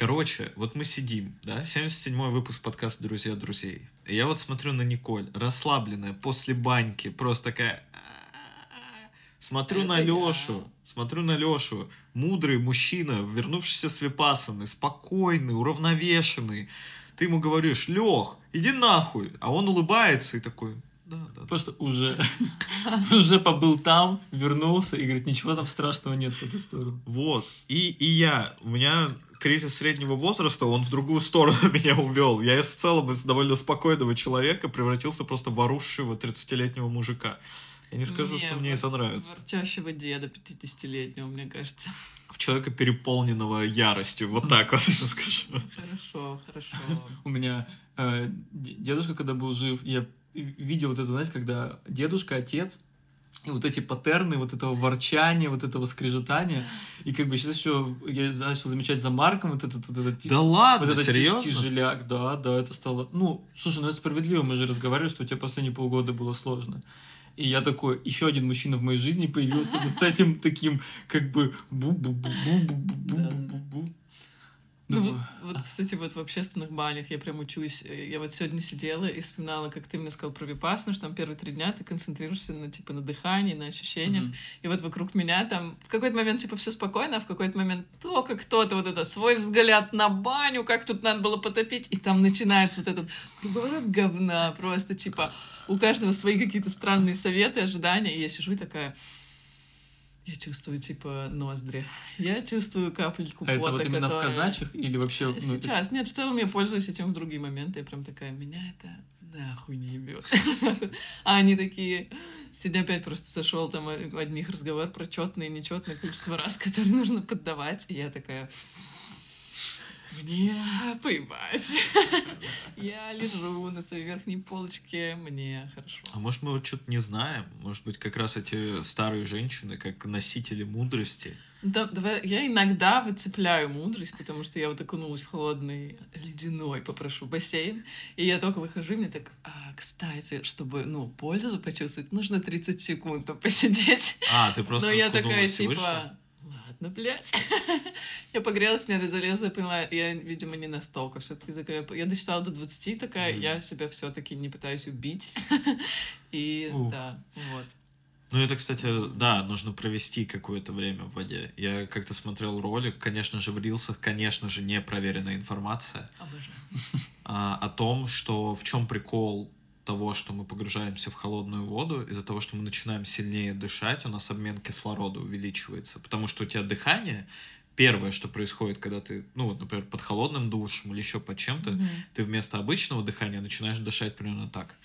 Короче, вот мы сидим, да, 77-й выпуск подкаста «Друзья друзей». И я вот смотрю на Николь, расслабленная, после баньки, просто такая... Смотрю Это на я. Лешу, смотрю на Лешу, мудрый мужчина, вернувшийся с Випасаны, спокойный, уравновешенный. Ты ему говоришь, Лех, иди нахуй. А он улыбается и такой, да, да, да. Просто уже, уже побыл там, вернулся и говорит, ничего там страшного нет в эту сторону. Вот. И, и я. У меня кризис среднего возраста, он в другую сторону меня увел. Я в целом из довольно спокойного человека превратился просто в орущего 30-летнего мужика. Я не скажу, что мне это нравится. Ворчащего деда 50-летнего, мне кажется. В человека, переполненного яростью. Вот так вот я скажу. Хорошо, хорошо. У меня э, дедушка, когда был жив, я видел вот это, знаете, когда дедушка, отец, и вот эти паттерны, вот этого ворчания, вот этого скрежетания, и как бы сейчас еще я начал замечать за Марком вот этот, вот этот Да ладно, вот этот серьезно? тяжеляк, да, да, это стало... Ну, слушай, ну это справедливо, мы же разговаривали, что у тебя последние полгода было сложно. И я такой, еще один мужчина в моей жизни появился вот с этим таким, как бы, бу-бу-бу-бу-бу-бу-бу-бу. Ну, Думаю, вот, вот, кстати, вот в общественных банях я прям учусь. Э, Я вот сегодня сидела и вспоминала, как ты мне сказал про випасну, что там первые три дня ты концентрируешься на, типа, на дыхании, на ощущениях. мгм. И вот вокруг меня там в какой-то момент, типа, все спокойно, а в какой-то момент только кто-то вот это свой взгляд на баню, как тут надо было потопить, и там начинается вот этот круговорот говна, просто, типа, у каждого свои какие-то странные советы, ожидания, и я сижу и такая... Я чувствую, типа, ноздри. Я чувствую капельку А это пота, вот именно в которая- казачьих или вообще... ну, Сейчас. Нет, в целом я пользуюсь этим в другие моменты. Я прям такая, меня это нахуй не ебет. А они такие... Сегодня опять просто сошел там у одних разговор про четное и нечетное количество раз, которые нужно поддавать. И я такая... Мне поебать. Я лежу на своей верхней полочке, мне хорошо. А может, мы вот что-то не знаем? Может быть, как раз эти старые женщины, как носители мудрости. Да, давай, я иногда выцепляю мудрость, потому что я вот окунулась в холодный ледяной, попрошу, бассейн, и я только выхожу, и мне так, а, кстати, чтобы, ну, пользу почувствовать, нужно 30 секунд посидеть. А, ты просто Но я такая, типа, вышла? Ладно, блядь. я погрелась, нет, я залезла, я поняла, я, видимо, не настолько все таки закрыла. Я досчитала до 20, такая, я себя все таки не пытаюсь убить. И, Ух. да, вот. Ну, это, кстати, да, нужно провести какое-то время в воде. Я как-то смотрел ролик, конечно же, в рилсах, конечно же, непроверенная информация Обожаю. а, о том, что в чем прикол того, что мы погружаемся в холодную воду, из-за того, что мы начинаем сильнее дышать, у нас обмен кислорода увеличивается. Потому что у тебя дыхание, первое, что происходит, когда ты, ну вот, например, под холодным душем или еще под чем-то, Мгм. ты вместо обычного дыхания начинаешь дышать примерно так.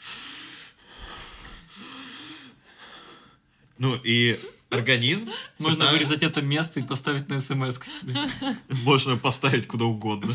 Ну и организм Можно пытается- вырезать это место и поставить на смс к себе. можно поставить куда угодно.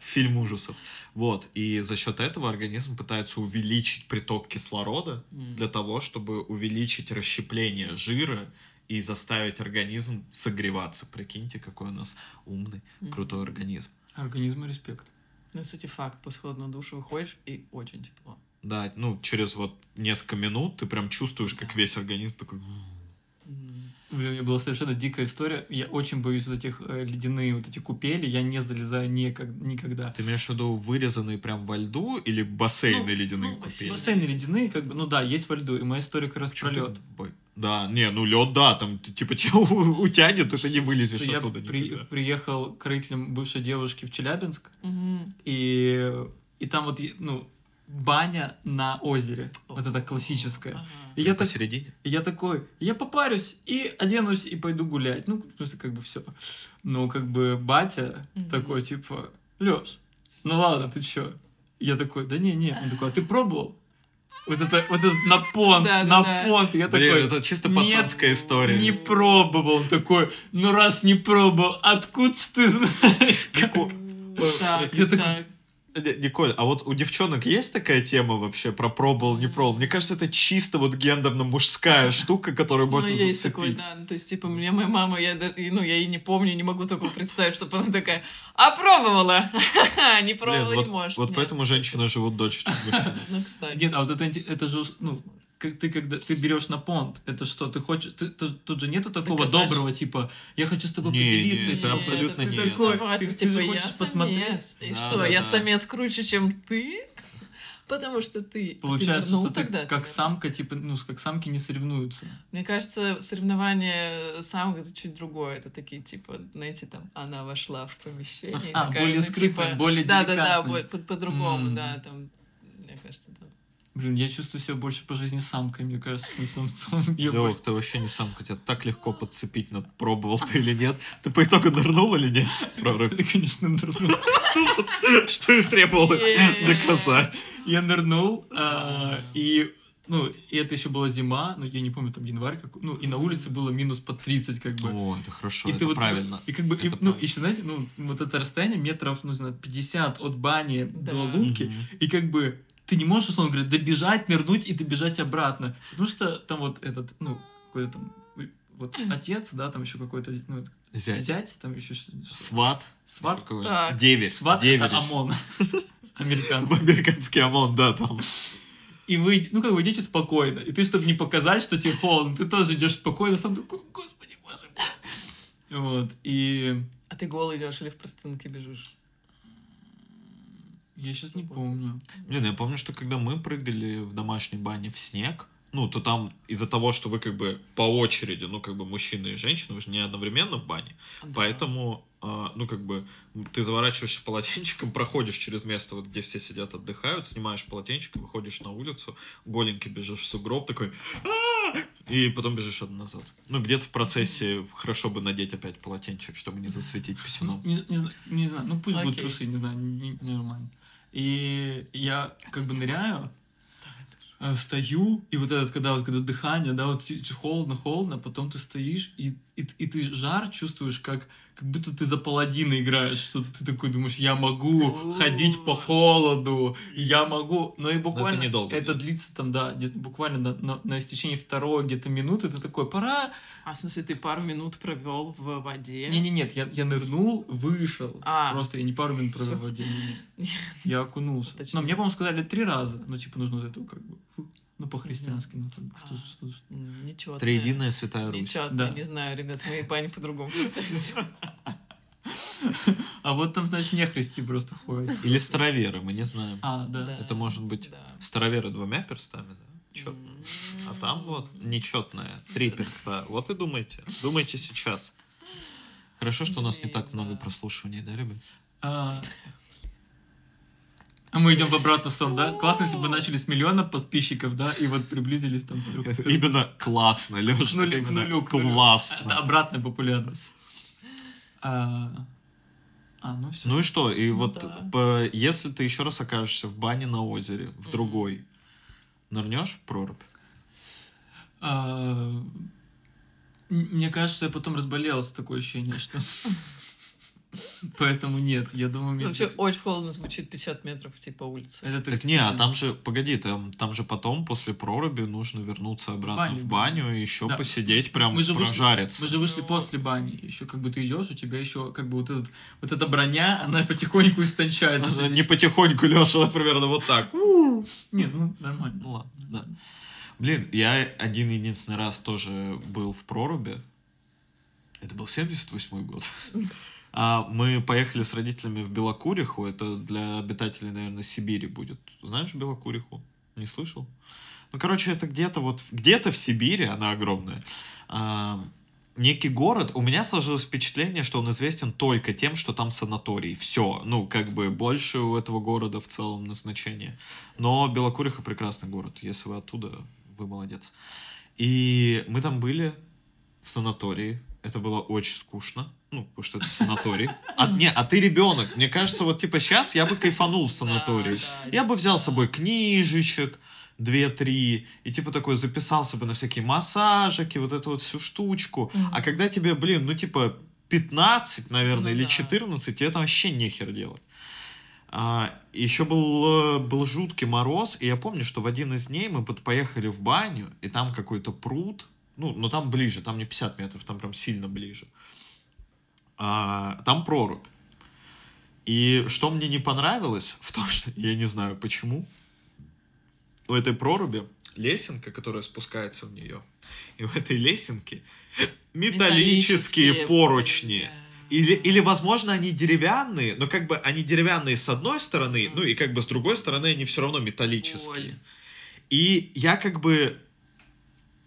Фильм ужасов. Вот. И за счет этого организм пытается увеличить приток кислорода М. для того, чтобы увеличить расщепление жира и заставить организм согреваться. Прикиньте, какой у нас умный, Мгм. крутой организм. Организму респект. Ну, кстати, факт. После холодного душа выходишь, и очень тепло. Да, ну, через вот несколько минут ты прям чувствуешь, как весь организм такой... У меня была совершенно дикая история. Я очень боюсь вот этих э, ледяные вот эти купели. Я не залезаю никак- никогда. Ты имеешь в виду вырезанные прям во льду или бассейны Ну, ледяные ну, купели? бассейн. Бассейны ледяные, как бы, ну да, есть во льду. И моя история как раз Чё про лед. бой- Да, не, ну лед, да, там ты, типа тебя утянет, и ты не вылезешь Я оттуда при- никогда. приехал к родителям бывшей девушки в Челябинск, Мгм. и, и там вот, ну, баня на озере. Вот это классическая. Ага. И я, так, посередине. и я такой, я попарюсь и оденусь и пойду гулять. Ну, в смысле, как бы все. Ну, как бы батя Мгм. такой, типа, Лёш, ну ладно, ты чё? Я такой, да не, не. Он такой, а ты пробовал? Вот это, вот этот на понт, Да, да, на да. понт. Я Блин, такой, это чисто «Нет, пацанская история. не пробовал. Он такой, ну раз не пробовал, откуда ты знаешь? как?» Так, Я такой, так. Э, Николь, а вот у девчонок есть такая тема вообще про пробовал, не пробовал? Мне кажется, это чисто вот гендерно-мужская штука, которую Ну, можно есть такой, да. Ну, то есть, типа, мне моя мама, я, ну, я и не помню, не могу такого представить, чтобы она такая, а пробовала? Не пробовала, не можешь. вот поэтому женщины живут дольше, чем мужчины. Ну, кстати. Нет, а вот это, это же, ну, как ты когда ты берешь на понт, это что, ты хочешь, ты, ты- тут же нету такого Доказать. доброго, типа, я хочу с тобой Не, поделиться. не, этим». это абсолютно Ты нет. такой, Наоборот, ты, ты типа, же я хочешь посмотреть. самец. И Да, что, да, я да. самец круче, чем ты? Потому что ты... Получается, ты что ты тогда, как типа. самка, типа, ну, как самки не соревнуются. Мне кажется, соревнования самок это чуть другое. Это такие, типа, знаете, там, она вошла в помещение. А, такая, более ну, скрытная, типа, более Да, да, да, деликатная. бо- по- по-другому, М. да, там, мне кажется, да. Блин, я чувствую себя больше по жизни самкой, мне кажется, чем самцом. Я больше- ты вообще не самка, тебя так легко подцепить, но пробовал ты или нет. Ты по итогу нырнул или нет? Прорубь. Ты, конечно, нырнул. Что и требовалось доказать. Я нырнул, а, и ну, и это еще была зима, ну, я не помню, там январь, какой, ну, и на улице было минус под 30, как бы. О, это хорошо, и это ты вот, правильно. И как бы, и, ну, еще, знаете, ну, вот это расстояние метров, ну, знаю, 50 от бани Да. до лунки, Мгм. и как бы ты не можешь, условно говоря, добежать, нырнуть и добежать обратно. Потому что там вот этот, ну, какой-то там, вот отец, да, там еще какой-то, ну, Зять. зять, там еще что-то. Сват. Сват? Деверь. Сват Деверь это. ОМОН. Американский. американский ОМОН, да, там. И вы, ну как вы идете спокойно. И ты, чтобы не показать, что тебе холодно, ты тоже идешь спокойно, сам такой, господи, боже мой. Вот. И А ты голый идешь или в простынке бежишь? Я сейчас не помню. Блин, я помню, что когда мы прыгали в домашней бане в снег, ну, то там из-за того, что вы как бы по очереди, ну, как бы мужчина и женщина, вы же не одновременно в бане, Да. поэтому, а, ну, как бы, ты заворачиваешься полотенчиком, проходишь через место, вот где все сидят, отдыхают, снимаешь полотенчик, выходишь на улицу, голенький бежишь в сугроб, такой, и потом бежишь от назад. Ну, где-то в процессе хорошо бы надеть опять полотенчик, чтобы не засветить Ну, писюном. не, не зна- не знаю, ну пусть будут трусы, не знаю, не- нормально. И я как бы ныряю, э, стою, и вот этот, когда вот когда дыхание, да, вот ти- холодно, холодно, потом ты стоишь, и, и, и ты жар чувствуешь, как, как будто ты за паладина играешь, что ты такой думаешь, я могу ходить по холоду, я могу, но и буквально недолго это длится. там, да, буквально на, на, на истечении второй где-то минуты, ты такой, пора, А в смысле, ты пару минут провел в воде? не-не, нет, я, я нырнул, вышел, А. просто я не пару минут провел в воде, я окунулся. Но мне, по-моему, сказали три раза, ну, типа, нужно вот это как бы, ну, по-христиански, ну, бы, А. что- что- Ничего. Триединая святая Русь. Ничего, Да. не знаю, ребят, мои бани по-другому. А вот там, значит, не христи просто ходят. Или староверы, мы не знаем. А, да. Это может быть староверы двумя перстами, да? Чет. А там вот нечетная, три перста. Вот и думайте. Думайте сейчас. Хорошо, что у нас не так много прослушиваний, да, ребят? А, мы идем в обратную сторону, да? Классно, если бы начали с миллиона подписчиков, да, и вот приблизились там к другу. Именно классно, Леша. Нули- Именно нулю, классно. Это обратная популярность. А, а, ну все. Ну и что? И Ну вот да. по- если ты еще раз окажешься в бане на озере, в Мгм. другой, нырнешь в прорубь? А, Мне кажется, что я потом разболелся, такое ощущение, что... Поэтому нет, я думаю, мне... Вообще очень холодно звучит 50 метров идти по улице. Этот Так не, а там же, погоди, там, там же потом, после проруби, нужно вернуться обратно баню, в баню и еще Да. посидеть, прям Мы же вышли- прожариться. Мы же вышли Ну. после бани, еще как бы ты идешь, у тебя еще как бы вот, этот, вот эта броня, она потихоньку истончает. Она Не потихоньку, Леша, примерно вот так. Не, ну нормально. Ну ладно, да. Блин, я один единственный раз тоже был в проруби. Это был 78 год. А мы поехали с родителями в Белокуриху. Это для обитателей, наверное, Сибири будет. Знаешь Белокуриху? Не слышал? Ну, короче, это где-то вот... Где-то в Сибири, она огромная. а, некий город, у меня сложилось впечатление, что он известен только тем, что там санаторий. Все. Ну, как бы больше у этого города в целом назначение. Но Белокуриха прекрасный город. Если вы оттуда, вы молодец. И мы там были в санатории. Это было очень скучно. Ну, потому что это санаторий. А, не, а ты ребенок. Мне кажется, вот типа сейчас я бы кайфанул в санатории. Я бы взял с собой книжечек, две-три, и типа такой записался бы на всякие массажики, вот эту вот всю штучку. Мгм. А когда тебе, блин, ну типа 15, наверное, Ну или да. 14, тебе там вообще нехер делать. А, еще был, э, был жуткий мороз, и я помню, что в один из дней мы поехали в баню, и там какой-то пруд, ну, но там ближе, там не 50 метров, там прям сильно ближе. А, там прорубь. И что мне не понравилось в том, что я не знаю почему, у этой проруби лесенка, которая спускается в нее. И в этой лесенке металлические Металлические поручни. Или, или, возможно, они деревянные, но как бы они деревянные с одной стороны, ну и как бы с другой стороны они все равно металлические. Ой. И я как бы,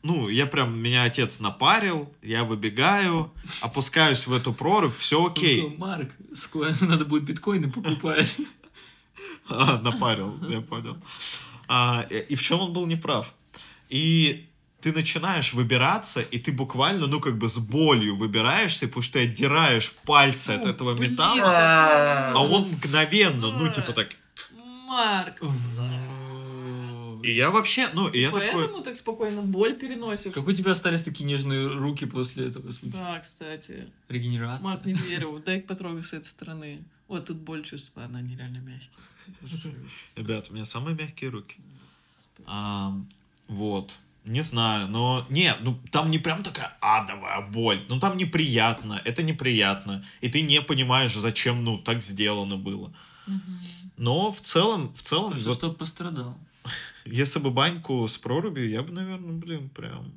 ну, я прям, меня отец напарил, я выбегаю, опускаюсь в эту прорубь, все окей. Ну, Марк, скоро надо будет биткоины покупать. А, Напарил, я понял. А, и в чем он был неправ? И ты начинаешь выбираться, и ты буквально, ну, как бы с болью выбираешься, потому что ты отдираешь пальцы от этого блин, металла, а он мгновенно, ну, типа так... Марк, И я вообще, ну, и я такой... поэтому так спокойно боль переносишь? Как у тебя остались такие нежные руки после этого случая? Да, кстати. Регенерация. Марк, не верю. Дай потрогай с этой стороны. Вот тут боль чувствую, она нереально мягкая. Ребят, у меня самые мягкие руки. А, вот. Не знаю, но... Не, ну там не прям такая адовая боль. Ну там неприятно, это неприятно. И ты не понимаешь, зачем, ну, так сделано было. Но в целом, в целом, За вот что пострадал? Если бы баньку с прорубью, я бы, наверное, блин, прям...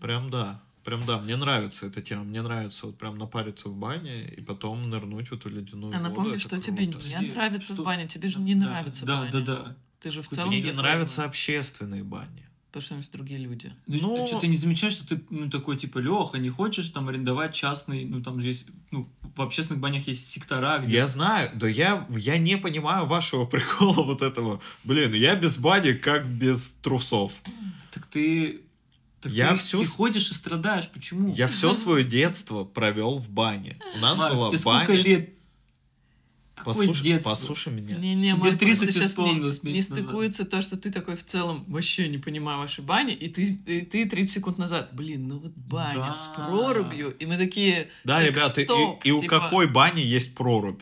Прям да. Прям да, мне нравится эта тема. Мне нравится вот прям напариться в бане и потом нырнуть в эту ледяную А воду. напомни, Это что тебе круто. не Подожди, нравится в что- бане. Тебе же не Да, нравится Да, баня. да, да. Ты же в Мне целом... Мне не нравятся общественные бани. Потому что там есть другие люди. Ну, Ну- что ты не замечаешь, что ты ну, такой типа Леха, не хочешь там арендовать частный, ну там же есть, ну в общественных банях есть сектора, где Я знаю, да я, я не понимаю вашего прикола вот этого. Блин, я без бани как без трусов. так ты, так Я ты, всю ты ходишь и страдаешь, почему? Я все свое детство провел в бане. У нас Марк, была сколько баня. лет? Послушай, детство? послушай меня. Не-не, Тебе Марк, 30 просто сейчас не, исполнилось не месяц назад. стыкуется то, что ты такой в целом вообще не понимаю вашей бани, и ты, и ты 30 секунд назад, блин, ну вот баня Да. с прорубью, и мы такие, Да, Так ребята, и- стоп, и, у типа- какой бани есть прорубь?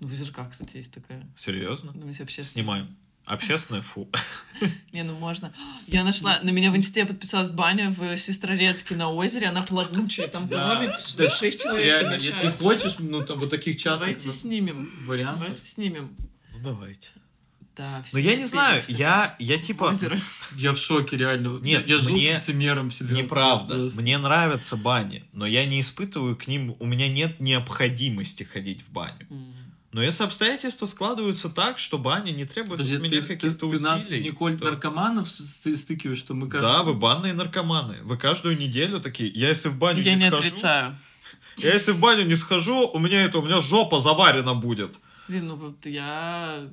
ну в озерках, кстати, есть такая. Серьезно? Ну, вообще Снимаем. Общественная, фу. Не, ну можно. Я нашла, на меня в инсте подписалась баня в Сестрорецке на озере, она плавучая, там, Да, по-моему, да, 6 человек Реально, если хочешь, ну там вот таких частных Давайте снимем. вариантов. Давайте снимем. Ну давайте. Да, Ну все я не знаю, я, я типа... Озеро. Я в шоке, реально. Нет, я жил мне- лицемером всегда. Неправда. Просто. Мне нравятся бани, но я не испытываю к ним, у меня нет необходимости ходить в баню. М. Но если обстоятельства складываются так, что баня не требует Подожди, от меня ты, каких-то ты- ты нас, усилий. Николь, то- наркоманов ты стыкиваешь, что мы каждый... Да, вы банные наркоманы. Вы каждую неделю такие, я если в баню Я не, не схожу, отрицаю. я если в баню не схожу, у меня это, у меня жопа заварена будет. Блин, ну вот я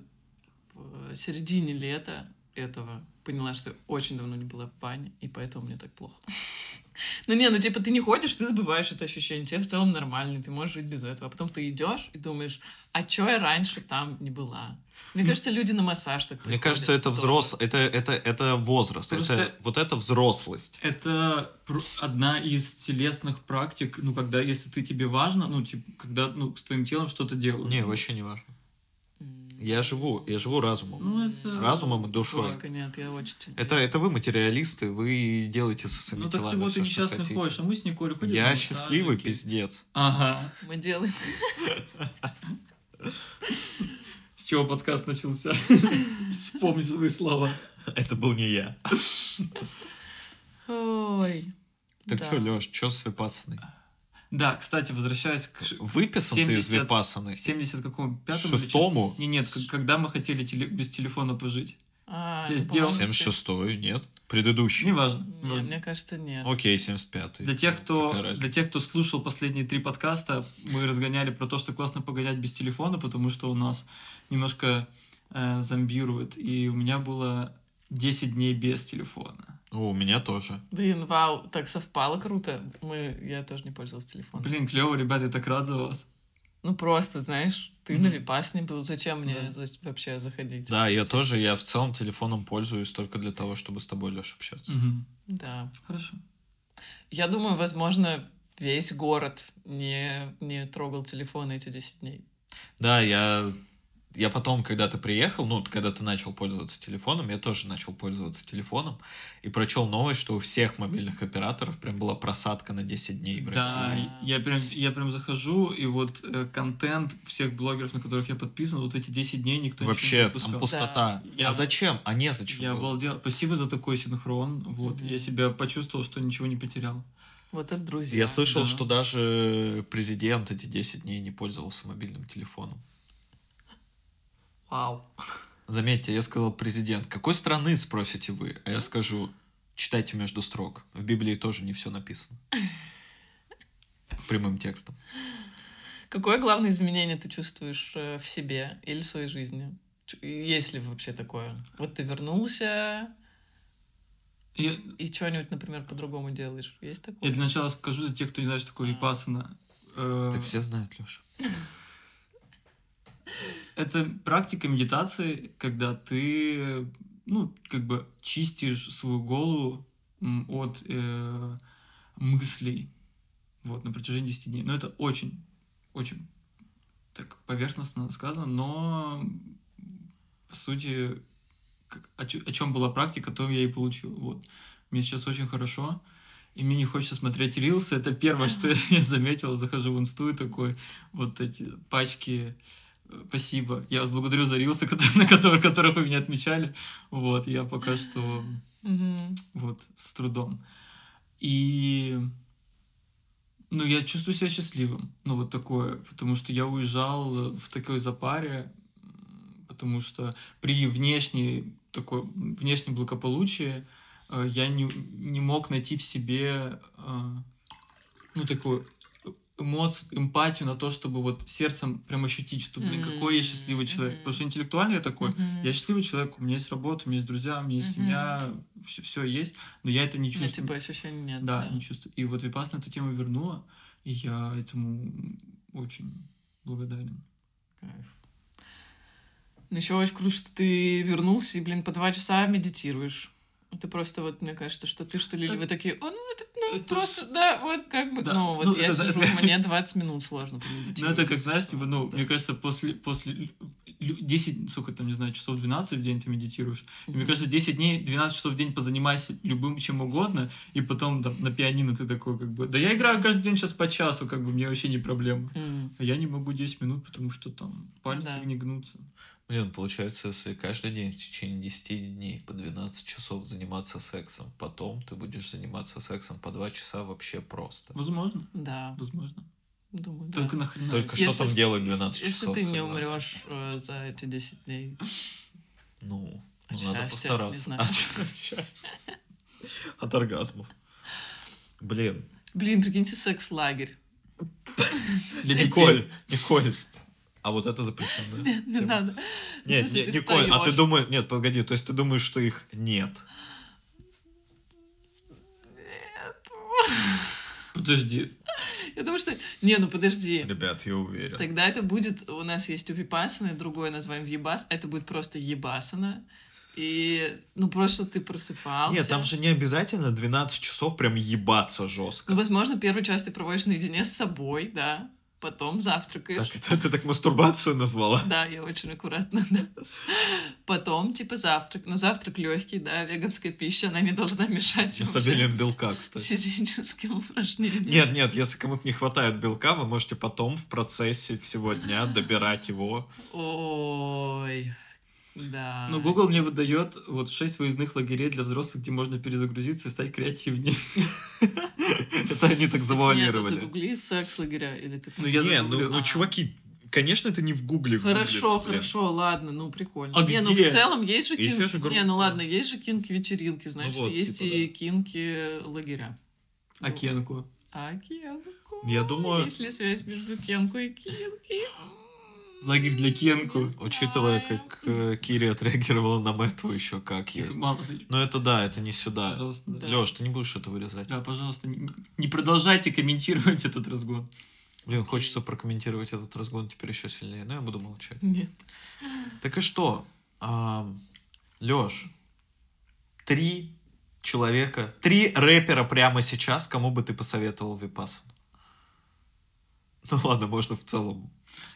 в середине лета этого поняла, что я очень давно не была в бане, и поэтому мне так плохо. Ну не, ну типа ты не ходишь, ты забываешь это ощущение, тебе в целом нормально, ты можешь жить без этого. А потом ты идешь и думаешь, а чё я раньше там не была? Мне кажется, люди на массаж так Мне кажется, это тоже. взрос, это, это, это возраст, Просто- это, вот это взрослость. Это одна из телесных практик, ну, когда, если ты тебе важно, ну, типа, когда, ну, с твоим телом что-то делают. Не, вообще не важно. Я живу, я живу разумом. Ну, это... Разумом и душой. Жестко нет, я очень... Это, это вы материалисты, вы делаете со своими Ну, так ты вот всё, и что несчастный хотите. ходишь, а мы с Николь ходим Я счастливый пиздец. Ага. Мы делаем... С чего подкаст начался? Вспомни свои слова. Это был не я. Ой. Так да. что, Леш, что с Випассаной? Да, кстати, возвращаясь к Выписан ты из 70 Випассаны? 70 какому? Пятому? Шестому? Не, нет, когда мы хотели теле- без телефона пожить. А, Я сделал по-моему, 76-й, нет? Предыдущий. Неважно. Не, неважно. мне кажется, нет. Окей, 75-й. Для тех, кто, для тех, кто слушал последние три подкаста, мы разгоняли про то, что классно погонять без телефона, потому что у нас немножко э, зомбирует. И у меня было 10 дней без телефона. О, у меня тоже. Блин, вау, так совпало круто. Мы, я тоже не пользовалась телефоном. Блин, клево, ребята, я так рад за вас. Ну просто, знаешь, ты Мгм. на Випасне был, зачем мне Да. за- вообще заходить? Да, я тоже, я в целом телефоном пользуюсь только для того, чтобы с тобой, Леша, общаться. Мгм. Да. Хорошо. Я думаю, возможно, весь город не, не трогал телефон эти 10 дней. Да, я я потом, когда ты приехал, ну, когда ты начал пользоваться телефоном, я тоже начал пользоваться телефоном и прочел новость, что у всех мобильных операторов прям была просадка на 10 дней в Да, России. я прям, я прям захожу, и вот э, контент всех блогеров, на которых я подписан, вот эти 10 дней никто ничего не Вообще, выпускал. там пустота. Я- А зачем? А не зачем? Я было? обалдел. Спасибо за такой синхрон. Вот, Мгм. я себя почувствовал, что ничего не потерял. Вот это друзья. Я слышал, Да. что даже президент эти 10 дней не пользовался мобильным телефоном. Вау. Заметьте, я сказал президент. Какой страны, спросите вы? А я скажу, читайте между строк. В Библии тоже не все написано. Прямым текстом. Какое главное изменение ты чувствуешь э, в себе или в своей жизни? Есть ли вообще такое? Вот ты вернулся Я, и что-нибудь, например, по-другому делаешь. Есть такое? я для начала скажу для тех, кто не знает, что такое випассана. Э, Так все знают, Леша. Это практика медитации, когда ты, ну, как бы чистишь свою голову от э, мыслей, вот, на протяжении 10 дней. Но это очень, очень так поверхностно сказано, но по сути, как- о, чем была практика, то я и получил. Вот. Мне сейчас очень хорошо, и мне не хочется смотреть рилсы. Это первое, что я заметил. Захожу в инсту и такой, вот эти пачки Спасибо. Я вас благодарю за рилсы, которые- на которых, которых вы меня отмечали. Вот, я пока что вот с трудом. И ну, я чувствую себя счастливым. Ну, вот такое. Потому что я уезжал в такой запаре, потому что при внешней такой, внешнем благополучии э, я не, не мог найти в себе э, ну, такую эмоцию, эмпатию на то, чтобы вот сердцем прям ощутить, что, блин, какой я счастливый человек. Потому что интеллектуально я такой, я счастливый человек, у меня есть работа, у меня есть друзья, у меня есть семья, все, есть, но я это не Ну, чувствую. типа ощущений нет. да, не чувствую. И вот Випасна эту тему вернула, и я этому очень благодарен. Кайф. Ну, еще очень круто, что ты вернулся и, блин, по два часа медитируешь. Ты просто вот, мне кажется, что ты что ли, или вы такие, о, ну, это, ну, Это просто, да, вот как бы, Да. ну, вот Ну, я это- сижу, это- мне 20 минут сложно Ну, помедитировать. это как, знаешь, типа, ну, Да. мне кажется, после, после лю- лю- 10, сколько там, не знаю, часов 12 в день ты медитируешь. И мне кажется, 10 дней, 12 часов в день позанимайся любым чем угодно, и потом там, на пианино ты такой, как бы, да я играю каждый день сейчас по часу, как бы, мне вообще не проблема. М. А я не могу 10 минут, потому что там пальцы Да. не гнутся. Блин, получается, если каждый день в течение 10 дней по 12 часов заниматься сексом, потом ты будешь заниматься сексом по 2 часа вообще просто. Возможно, Да, возможно. думаю, да. Только нахрена. Только Если- что там делать 12 Если часов? ты не умрешь э, за эти 10 дней. Ну, ну, надо постараться. От счастья. От оргазмов. Блин, Блин, прикиньте, секс-лагерь. Николь, Николь. А вот это запрещено. Нет, не надо. Нет, Если не- ты Николь, а ты думаешь... Нет, погоди, то есть ты думаешь, что их нет? Подожди. Я думаю, что... Не, ну подожди. Ребят, я уверен. Тогда это будет... У нас есть у Випасаны, другое назваем Ебас. Это будет просто Ебасана. И, ну, просто ты просыпался. Нет, там же не обязательно 12 часов прям ебаться жестко. Ну, возможно, первый час ты проводишь наедине с собой, да. Потом завтракаешь. Так, это ты так мастурбацию назвала? Да, я очень аккуратно, да. Потом, типа, завтрак. Но завтрак легкий, да, веганская пища, она не должна мешать С обилием белка, кстати. физическим упражнениям. Нет, нет, если кому-то не хватает белка, вы можете потом в процессе всего дня добирать его. Ой, да. Ну, Google мне выдает вот 6 выездных лагерей для взрослых, где можно перезагрузиться и стать креативнее. Это они так Нет, завуалировали. ты загугли секс-лагеря, или ты... Ну, я Не, ну, ну, чуваки, конечно, это не в гугле. Хорошо, гуглится, блин. хорошо, ладно, ну прикольно. А не, ну где? в целом есть же Есть кин... же группа. Не, ну ладно, есть же кинки-вечеринки, значит, вот, есть типа, и кинки-лагеря. А Кенку? А Кенку? Я думаю- Есть ли связь между Кенку и Кинки? Лагерь для Кенку. Учитывая, как э, Кири отреагировала на Мэтву еще как есть. Мало, Но это да, это не сюда. пожалуйста. Да. Леш, ты не будешь это вырезать? Да, пожалуйста, не, не продолжайте комментировать этот разгон. Блин, хочется прокомментировать этот разгон теперь еще сильнее, но я буду молчать. Нет. Так и что? Леш, три человека, три рэпера прямо сейчас, кому бы ты посоветовал Випассану? Ну ладно, можно в целом.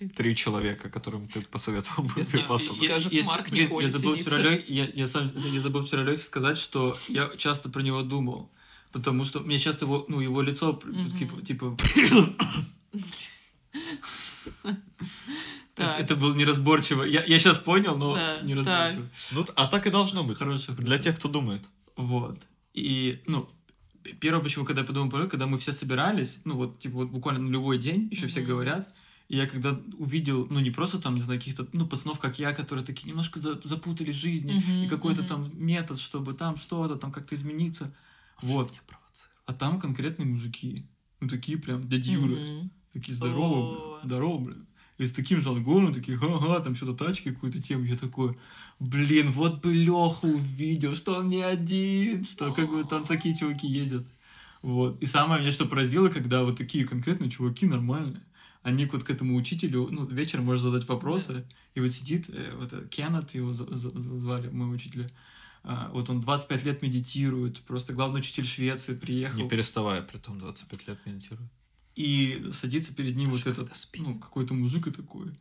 Три человека, которым ты посоветовал бы Випассану? Скажет Если- Марк Николь я забыл вчера я, я сам я забыл вчера Лёхе сказать, что я часто про него думал. Потому что мне часто его, ну, его лицо, Мгм. типа, типа, Так. это было неразборчиво. Я, я сейчас понял, но Да, неразборчиво. Ну, а так и должно быть. Хорошо. Для тех, кто думает. Вот. И, ну, первое, почему, когда я подумал когда мы все собирались, ну, вот, типа, вот буквально нулевой день, еще все Мгм. говорят, и я когда увидел, ну, не просто там, не знаю, каких-то, ну, пацанов, как я, которые такие немножко за- запутали жизни, Мгм, и какой-то мгм. там метод, чтобы там что-то, там как-то измениться. Вот. Не провоцируй. А там конкретные мужики. Ну, такие прям дяди Юры. Мгм. Такие здоровые, блин, здорово, блин. И с таким жаргоном, такие, ага, там что-то тачки, какую-то тему. Я такой, блин, вот бы Леху увидел, что он не один, что как бы там такие чуваки ездят. Вот. И самое меня что поразило, когда вот такие конкретные чуваки нормальные, они вот к этому учителю, ну, вечером можешь задать вопросы, и вот сидит, э, вот э, Кеннет, его звали, моего учителя, а, вот он 25 лет медитирует, просто главный учитель Швеции приехал. Не переставая, при том 25 лет медитирую. И садится перед ним Даже вот этот, спит. ну, какой-то мужик и такой.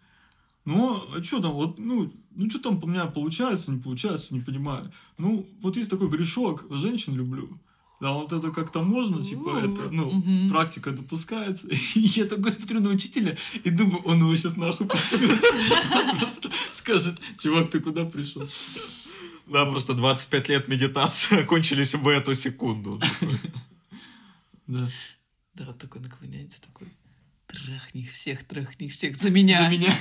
Ну, а что там, вот, ну, ну, что там у меня получается, не получается, не понимаю. Ну, вот есть такой грешок, женщин люблю. Да, вот это как-то можно, типа, это, ну, практика допускается. И я такой смотрю на учителя и думаю, он его сейчас нахуй пошлет. Просто скажет, чувак, ты куда пришел? Да, просто 25 лет медитации окончились в эту секунду. Да. Да, вот такой наклоняется, такой, трахни их всех, трахни их всех за меня, За меня.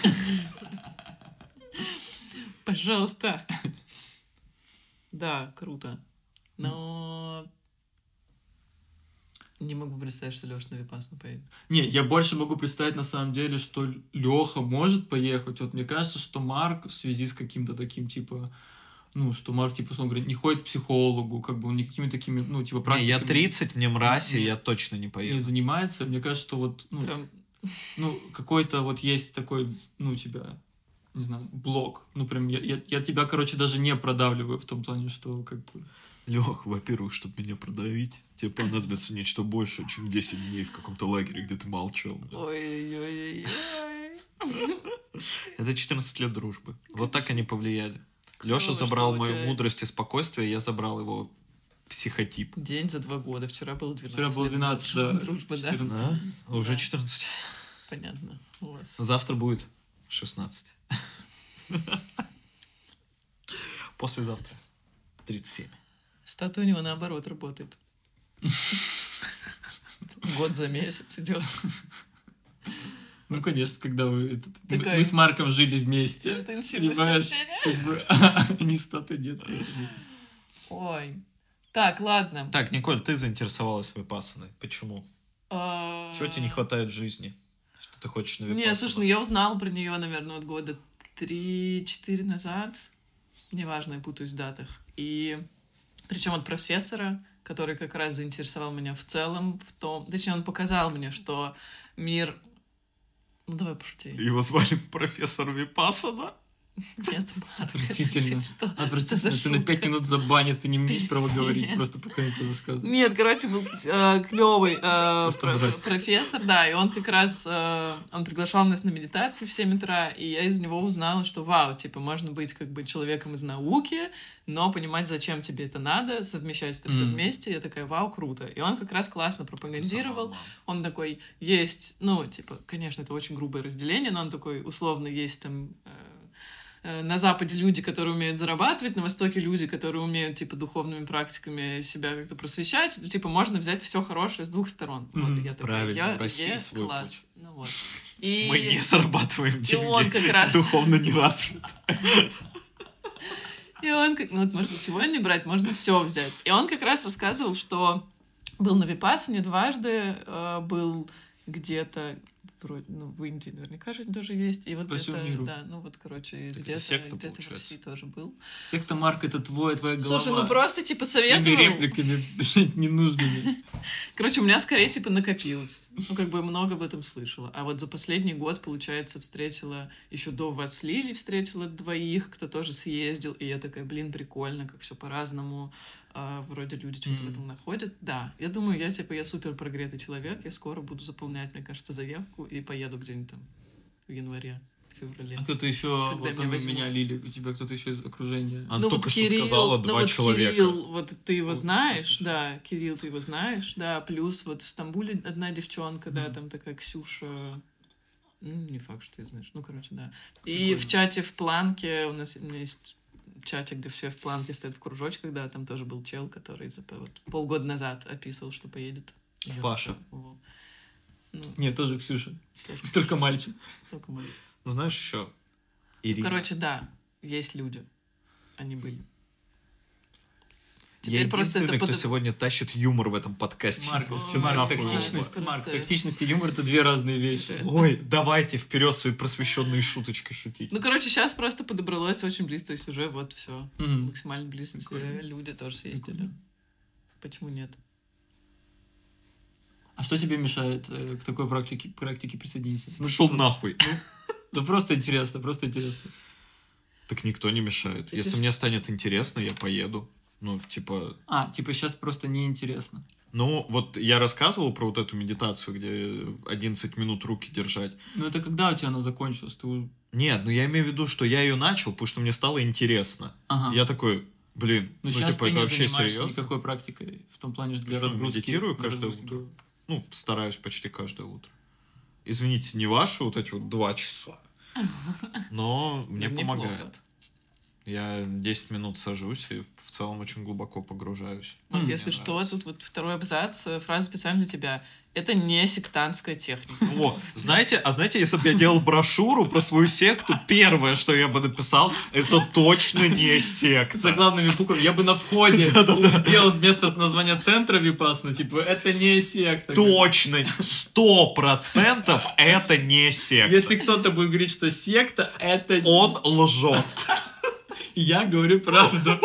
пожалуйста. Да, круто. Но не могу представить, что Леша на Випасну поедет. Не, я больше могу представить на самом деле, что Леха может поехать. Вот мне кажется, что Марк в связи с каким-то таким типа, ну, что Марк, типа, условно говоря, не ходит к психологу, как бы он никакими такими, ну, типа, Не, практиками я 30, мне мразь, и Не- я точно не не поеду. занимается. Мне кажется, что вот, ну, Прям, ну, какой-то вот есть такой, ну, у тебя, не знаю, блок. Ну, прям, я, я, я тебя, короче, даже не продавливаю в том плане, что, как бы, Лех, во-первых, чтобы меня продавить, тебе понадобится нечто большее, чем 10 дней в каком-то лагере, где ты молчал. ой-ой-ой. Это 14 лет дружбы. Вот так они повлияли. Леша забрал мою мудрость и спокойствие, я забрал его психотип. День за два года. Вчера было 12 вчера было лет 12, да, Дружба, да. 14. Да? Уже Да. 14. Понятно. У вас. Завтра будет 16. Послезавтра 37. Статуя у него наоборот работает. Год за месяц идет. Ну, конечно, когда вы... этот- мы- Такая- Мы с Марком жили вместе. Интенсивность общения. Как бы, не статы нет. Ой. Так, ладно. Так, Николь, ты заинтересовалась Випассаной. Почему? А, Чего тебе не хватает в жизни? Что ты хочешь на Не, слушай, ну я узнала про нее, наверное, вот года 3-4 назад. Неважно, я путаюсь в датах. И причем от профессора, который как раз заинтересовал меня в целом в том... Точнее, он показал мне, что мир... Ну, давай пошути. Его звали профессор Випассана? Нет, Отвратительно. Что? Отвратительно, за ты на? 5 минут забанят, ты не умеешь право говорить, Нет. просто пока не рассказывай. Нет, короче, был клевый Просто брось. профессор, да, и он как раз, э, он приглашал нас на медитацию в 7 утра, и я из него узнала, что вау, типа, можно быть как бы человеком из науки, но понимать, зачем тебе это надо, совмещать это все Мгм. вместе, я такая, вау, круто. И он как раз классно пропагандировал, он такой, есть, ну, типа, конечно, это очень грубое разделение, но он такой, условно, есть там э, э, на Западе люди, которые умеют зарабатывать, на Востоке люди, которые умеют, типа, духовными практиками себя как-то просвещать. Ну, типа, можно взять все хорошее с двух сторон. Вот, Мгм. я такая, Правильно, я, в России е, свой класс. путь. Ну вот. И... Мы не зарабатываем и он деньги. как раз... Духовно не развит. И он как, ну вот можно ничего не брать, можно все взять. И он как раз рассказывал, что был на Випассане дважды, э, был где-то вроде, ну, в Индии наверняка же тоже есть, и вот По всему миру. да, ну вот, короче, где-то, секта, где-то в. России тоже был. Секта Марк это твой, твоя голова. Слушай, ну просто, типа, Этими советовал. репликами ненужными. Короче, у меня скорее, типа, накопилось. Ну, как бы много об этом слышала. А вот за последний год, получается, встретила, еще до вас Лили встретила двоих, кто тоже съездил, и я такая, блин, прикольно, как все по-разному. А, вроде люди что-то в Мгм. этом находят. Да, я думаю, я, типа, я супер прогретый человек, я скоро буду заполнять, мне кажется, заявку и поеду где-нибудь там в январе, в феврале. А кто-то еще, Когда вот меня возьмут. меня, Лили, у тебя кто-то еще из окружения? Она ну, только вот что Кирилл, сказала ну, два вот человека. Кирилл, вот ты его Вот, знаешь, да, Кирилл, ты его знаешь, да, плюс вот в Стамбуле одна девчонка, да, Мгм. там такая Ксюша, ну, не факт, что ты знаешь, ну, короче, да. И Прикольно. в чате в планке, у нас у меня есть чатик, где все в планке стоят в кружочках, да, там тоже был чел, который за вот, полгода назад описывал, что поедет. Я Паша. Ну, Нет, тоже Ксюша. тоже Только мальчик. только мы. Ну, знаешь, еще Ну, Ирина. короче, да, есть люди. Они были. Я Теперь просто единственный, это кто под- сегодня тащит юмор в этом подкасте. Марк, Ой, Марк, токсичность, Просто- Марк, токсичность и юмор это две разные вещи. Ой, давайте вперед свои просвещенные шуточки шутить. Ну, короче, сейчас просто подобралось очень близко, то есть уже вот все. Мгм. Максимально близко Прикольно. люди тоже съездили. Прикольно. Почему нет? А что тебе мешает э, к такой практике, практике присоединиться? Ну шел нахуй. Да просто интересно, просто интересно. Так никто не мешает. Если мне станет интересно, я поеду. Ну, типа... А, типа сейчас просто неинтересно. Ну, вот я рассказывал про вот эту медитацию, где 11 минут руки держать. Ну это когда у тебя она закончилась? Ты... Нет, ну я имею в виду, что я ее начал, потому что мне стало интересно. Ага. Я такой, блин, Но ну, сейчас типа, ты это не вообще занимаешься серьезно? никакой практикой в том плане, что для Что, разгрузки. медитирую для каждое разгрузки утро? Ну, стараюсь почти каждое утро. Извините, не ваши вот эти вот два часа. Но мне помогает. Я 10 минут сажусь и в целом очень глубоко погружаюсь. Марк, М, если мне что, нравится. тут вот второй абзац, э, фраза специально для тебя. Это не сектантская техника. О, знаете, а знаете, если бы я делал брошюру про свою секту, первое, что я бы написал, это точно не секта. За главными буквами я бы на входе сделал вместо названия центра Випасна, типа, это не секта. Точно, сто процентов это не секта. Если кто-то будет говорить, что секта, это Он лжет. Я говорю правду.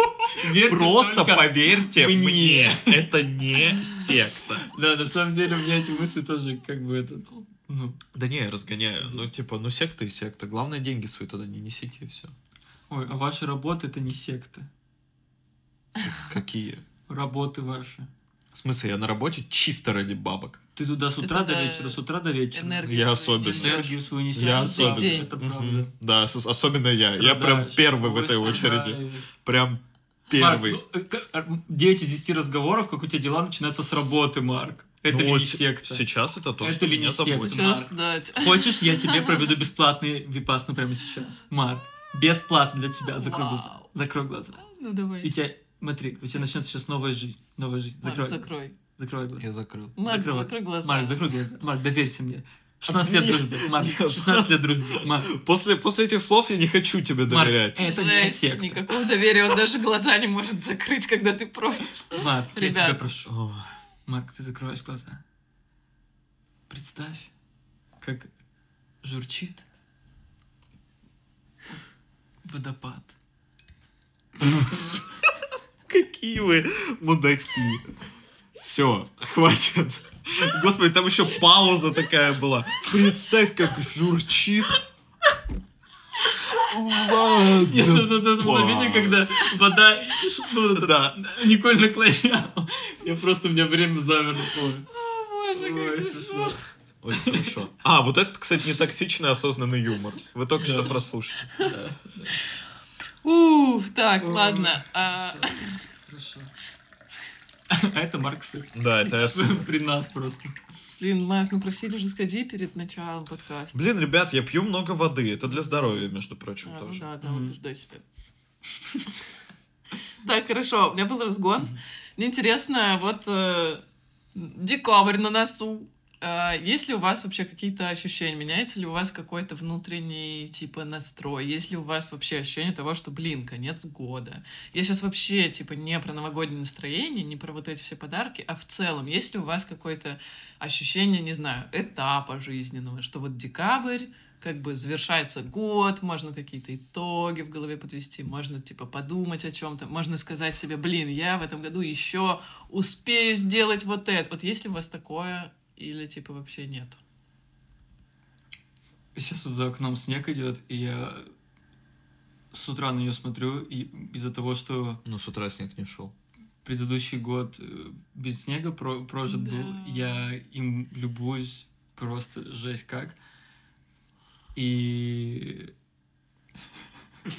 Верьте Просто поверьте мне. мне, это не секта. Да, на самом деле у меня эти мысли тоже как бы этот... Ну, Да не, я разгоняю. Ну, типа, ну секта и секта. Главное, деньги свои туда не несите, и все. ой, а ваши работы это не секта. Какие? Работы ваши. В смысле, я на работе чисто ради бабок. Ты туда с утра Это до да, вечера, с утра до вечера. Энергию Я особенно. Энергию свою несешь. Я особенно. день. Это правда. Да, с- особенно я. Я прям Страдаешь. первый в Ой, этой очереди. страдаешь. Прям Марк, первый. ну, э, 9 из 10 разговоров, как у тебя дела, начинаются с работы, Марк. Это Ну, ли не секта? Сейчас это то, Это что ли меня не секта? заботит. Сейчас, Марк. да. Хочешь, я тебе проведу бесплатный випасну прямо сейчас? Марк, бесплатно для тебя. Закрой глаза. Закрой глаза. Ну, давай. И тебя, смотри, у тебя начнется сейчас новая жизнь. Новая жизнь. Марк, Закрой. Закрой. Закрой глаза. Я закрыл. Марк, Закрывай. закрой глаза. Марк, закрой глаза. Марк, доверься мне. 16 лет дружбы. Марк, нет. 16 лет дружбы. Марк, После, после этих слов я не хочу тебе Марк, доверять. это не секта. Никакого доверия, он даже глаза не может закрыть, когда ты просишь. Марк, я Ребят. тебя прошу. Марк, ты закрываешь глаза. Представь, как журчит водопад. Какие вы мудаки. Все, хватит. Господи, там еще пауза такая была. Представь, как журчит. Нет, вот это мгновение, когда вода, ну, Да. Николь наклонял. Я просто, у меня время замерло. О, боже, ой, как смешно. смешно. Ой, хорошо. А, вот это, кстати, не токсичный осознанный юмор. Вы только что прослушали. Да, Уф, так, ладно. а, Хорошо. А это Марк Сыр. Да, это я супер. При нас просто. Блин, Марк, ну просили же сходи перед началом подкаста. Блин, ребят, я пью много воды. Это для здоровья, между прочим, А, ну тоже. да, да, Мгм. убеждай себя. Так, хорошо, у меня был разгон. Мне интересно, вот э, декабрь на носу. А, Есть ли у вас вообще какие-то ощущения? Меняется ли у вас какой-то внутренний типа настрой? Есть ли у вас вообще ощущение того, что, блин, конец года? Я сейчас вообще типа не про новогоднее настроение, не про вот эти все подарки, а в целом, есть ли у вас какое-то ощущение, не знаю, этапа жизненного, что вот декабрь, как бы завершается год, можно какие-то итоги в голове подвести, можно типа подумать о чем-то, можно сказать себе, блин, я в этом году еще успею сделать вот это. Вот есть ли у вас такое или типа вообще нет? Сейчас вот за окном снег идет, и я с утра на нее смотрю, и из-за того, что Ну, с утра снег не шел. предыдущий год э, без снега про- прожит был, Да. я им любуюсь просто жесть как. И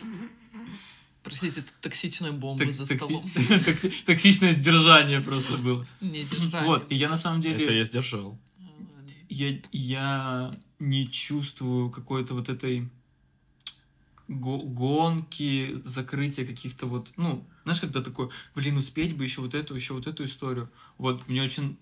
Простите, тут токсичная бомба так- за токси- столом. токси- токсичное сдержание просто было. Не держать. Вот, и я на самом деле... Это я сдержал. я, я не чувствую какой-то вот этой го- гонки, закрытия каких-то вот, ну, знаешь, когда такой, блин, успеть бы еще вот эту, еще вот эту историю. Вот, мне очень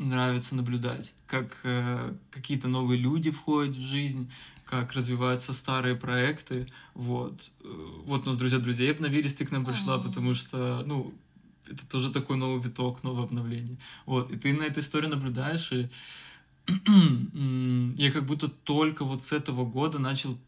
нравится наблюдать, как э, какие-то новые люди входят в жизнь, как развиваются старые проекты, вот. Э, Вот, у нас друзья-друзья обновились, ты к нам пришла, А. потому что, ну, это тоже такой новый виток, новое обновление. Вот, и ты на эту историю наблюдаешь, и я как будто только вот с этого года начал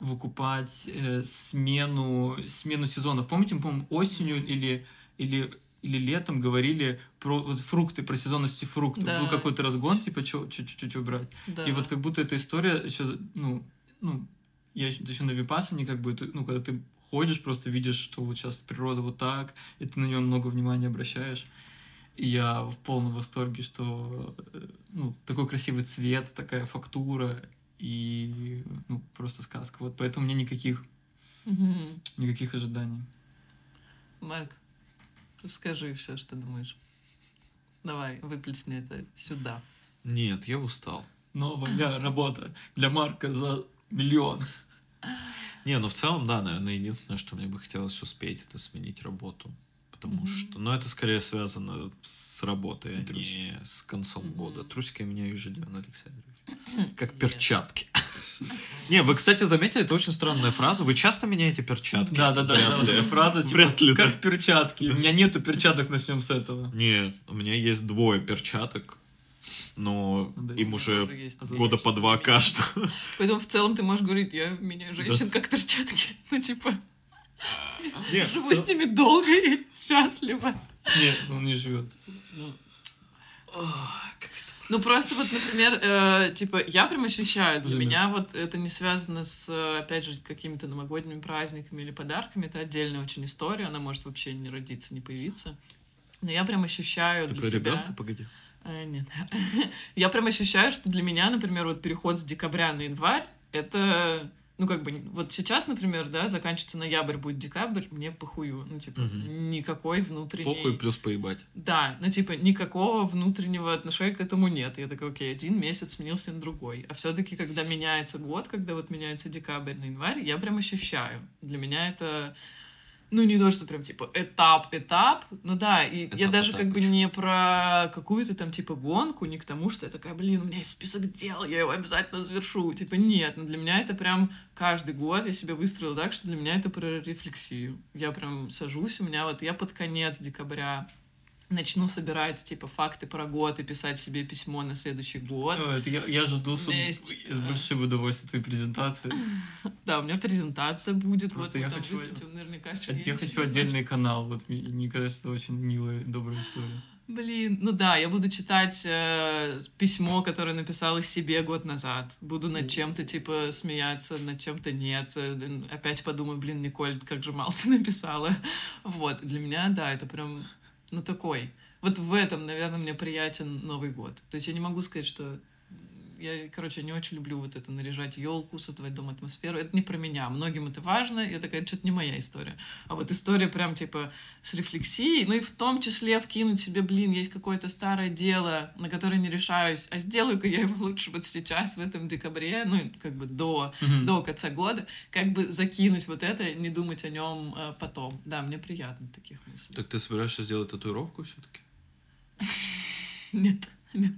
выкупать э, смену, смену сезонов. Помните, по-моему, осенью или, или, или летом говорили про вот, фрукты, про сезонности фруктов. Да. Был какой-то разгон, типа, чуть-чуть убрать. Да. И вот как будто эта история еще, ну, ну, я еще, на Випассане, как бы, ну, когда ты ходишь, просто видишь, что вот сейчас природа вот так, и ты на нее много внимания обращаешь. И я в полном восторге, что э, ну, такой красивый цвет, такая фактура, и ну, просто сказка. Вот поэтому у меня никаких, Мгм. никаких ожиданий. Марк, скажи все, что думаешь. Давай, выплесни это сюда. Нет, я устал. Новая работа для Марка за миллион. Не, ну в целом, да, наверное, единственное, что мне бы хотелось успеть, это сменить работу. Потому Мгм. что, ну, это скорее связано с работой, а не с концом Мгм. года. Трусики я меняю ежедневно, Александрович. Как Yes. перчатки. Не, вы, кстати, заметили, это очень странная фраза. Вы часто меняете перчатки? Да, да, да, Вряд да, вот ли. эта фраза, типа, Вряд ли, как да. перчатки. У меня нету перчаток, начнем с этого. Не, у меня есть двое перчаток, но Да, им уже года по два каждого. Поэтому в целом ты можешь говорить, я меняю женщин как перчатки. Ну, типа, живу цел- с ними долго и счастливо. Нет, он не живет. Ну, Ох, как это Ну, просто вот, например, э, типа, я прям ощущаю, для меня вот это не связано с, э, опять же, какими-то новогодними праздниками или подарками, это отдельная очень история, она может вообще не родиться, не появиться. Но я прям ощущаю Ты для про себя... ребенка, погоди. Э, нет. Я прям ощущаю, что для меня, например, вот переход с декабря на январь, это, ну, как бы, вот сейчас, например, да, заканчивается ноябрь, будет декабрь, мне похую. Ну, типа, Мгм. никакой внутренней... Похуй плюс поебать. Да, ну, типа, никакого внутреннего отношения к этому нет. Я такой, окей, один месяц сменился на другой. А все таки когда меняется год, когда вот меняется декабрь на январь, я прям ощущаю. Для меня это... Ну, не то, что прям, типа, этап, этап. Ну да, и я Этап, даже как бы не про какую-то там, типа, гонку, не к тому, что я такая, блин, у меня есть список дел, я его обязательно завершу. Типа, нет, но для меня это прям каждый год я себя выстроила так, что для меня это про рефлексию. Я прям сажусь, у меня вот, я под конец декабря начну собирать, типа, факты про год и писать себе письмо на следующий год. Э, это я, я жду с, есть, с большим удовольствием твоей презентации. Да, у меня презентация будет, Просто вот я хочу- выступим наверняка. Я хочу отдельный канал. Вот мне, мне кажется, это очень милая, добрая история. Блин, ну да, я буду читать э, письмо, которое написала себе год назад. Буду над чем-то, типа, смеяться, над чем-то нет. Э, Опять подумаю, блин, Николь, как же мало ты написала. Вот, для меня, да, это прям, ну, такой. Вот в этом, наверное, мне приятен Новый год. То есть я не могу сказать, что... Я, короче, не очень люблю вот это наряжать елку, создавать дом атмосферу. Это не про меня. Многим это важно. Я такая, что-то не моя история. А вот история прям, типа, с рефлексией, ну и в том числе вкинуть себе, блин, есть какое-то старое дело, на которое не решаюсь, а сделаю-ка я его лучше вот сейчас, в этом декабре, ну, как бы до, Мгм. до конца года, как бы закинуть вот это, не думать о нем э, потом. Да, мне приятно таких мыслей. Так ты собираешься сделать татуировку все-таки? Нет, нет.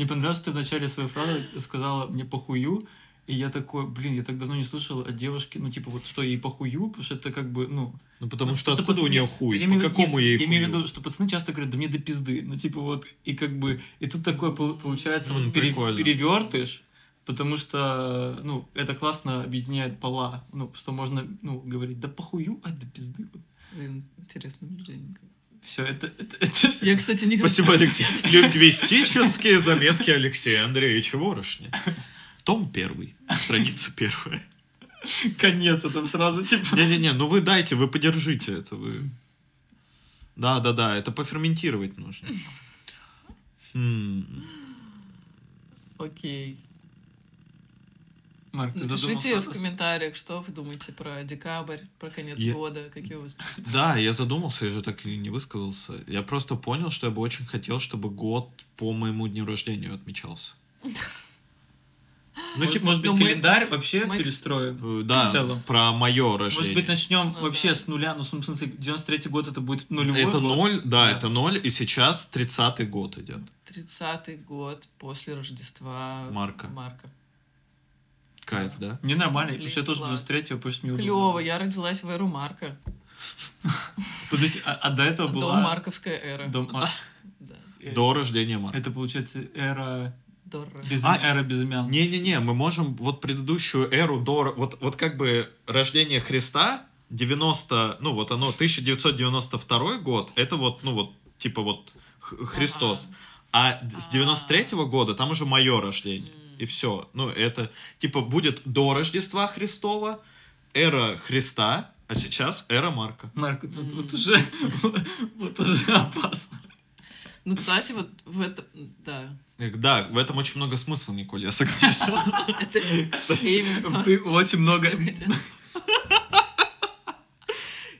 Мне понравилось, что ты в начале своей фразы сказала «мне похую», и я такой, блин, я так давно не слышал от девушки, ну, типа, вот что ей похую, потому что это как бы, ну... Ну, потому ну, что откуда у пацаны- нее хуй? я По имею в виду- какому нет, ей Я имею в виду, что пацаны часто говорят, да мне до пизды. Ну, типа, вот, и как бы, и тут такое пол- получается М, вот пере- перевертыш, потому что, ну, это классно объединяет пола, ну, что можно, ну, говорить, да похую, а до пизды. Блин, интересное наблюдение. Все, это, это, это- Я, кстати, не Спасибо, Алексей. Лингвистические заметки Алексея Андреевича Ворошня. Том первый, страница первая. конец, это сразу, типа... Не-не-не, ну вы дайте, вы подержите это, вы... Да-да-да, это поферментировать нужно. Хм. Окей. Марк, ты Напишите в комментариях, что вы думаете про декабрь, про конец Я- года, какие у вас... Да, я задумался, я же так и не высказался. Я просто понял, что я бы очень хотел, чтобы год по моему дню рождения отмечался. Ну, типа, может быть, Ну, мы- календарь вообще перестроим? Да, про мое рождение. Может быть, начнем Ну вообще с нуля, ну, в смысле, 93-й год это будет нулевой Это ноль, да, Да. это ноль, и сейчас 30-й год идет. 30-й год после Рождества Марка. Марка. Кайф, да? Мне нормально, Блин, я тоже класс. 93-го, потому что мне удобно. Клево, я родилась в эру Марка. Подождите, а, а до этого До была... Марковская эра. До Мар- Да. э, До рождения Марка. Это, получается, эра... До Без... А, Эра безымян. Не-не-не, мы можем вот предыдущую эру до... Вот, вот как бы рождение Христа, 90... Ну, вот оно, 1992 год, это вот, ну вот, типа вот Христос. А д- с 93 года там уже мое рождение. И все. Ну, это, типа, будет до Рождества Христова, эра Христа, а сейчас эра Марка. Марк, вот, вот М. уже... Вот уже опасно. Ну, кстати, вот в этом... Да. Э, Да, в этом очень много смысла, Николь, я согласен. Это. Вы Очень много...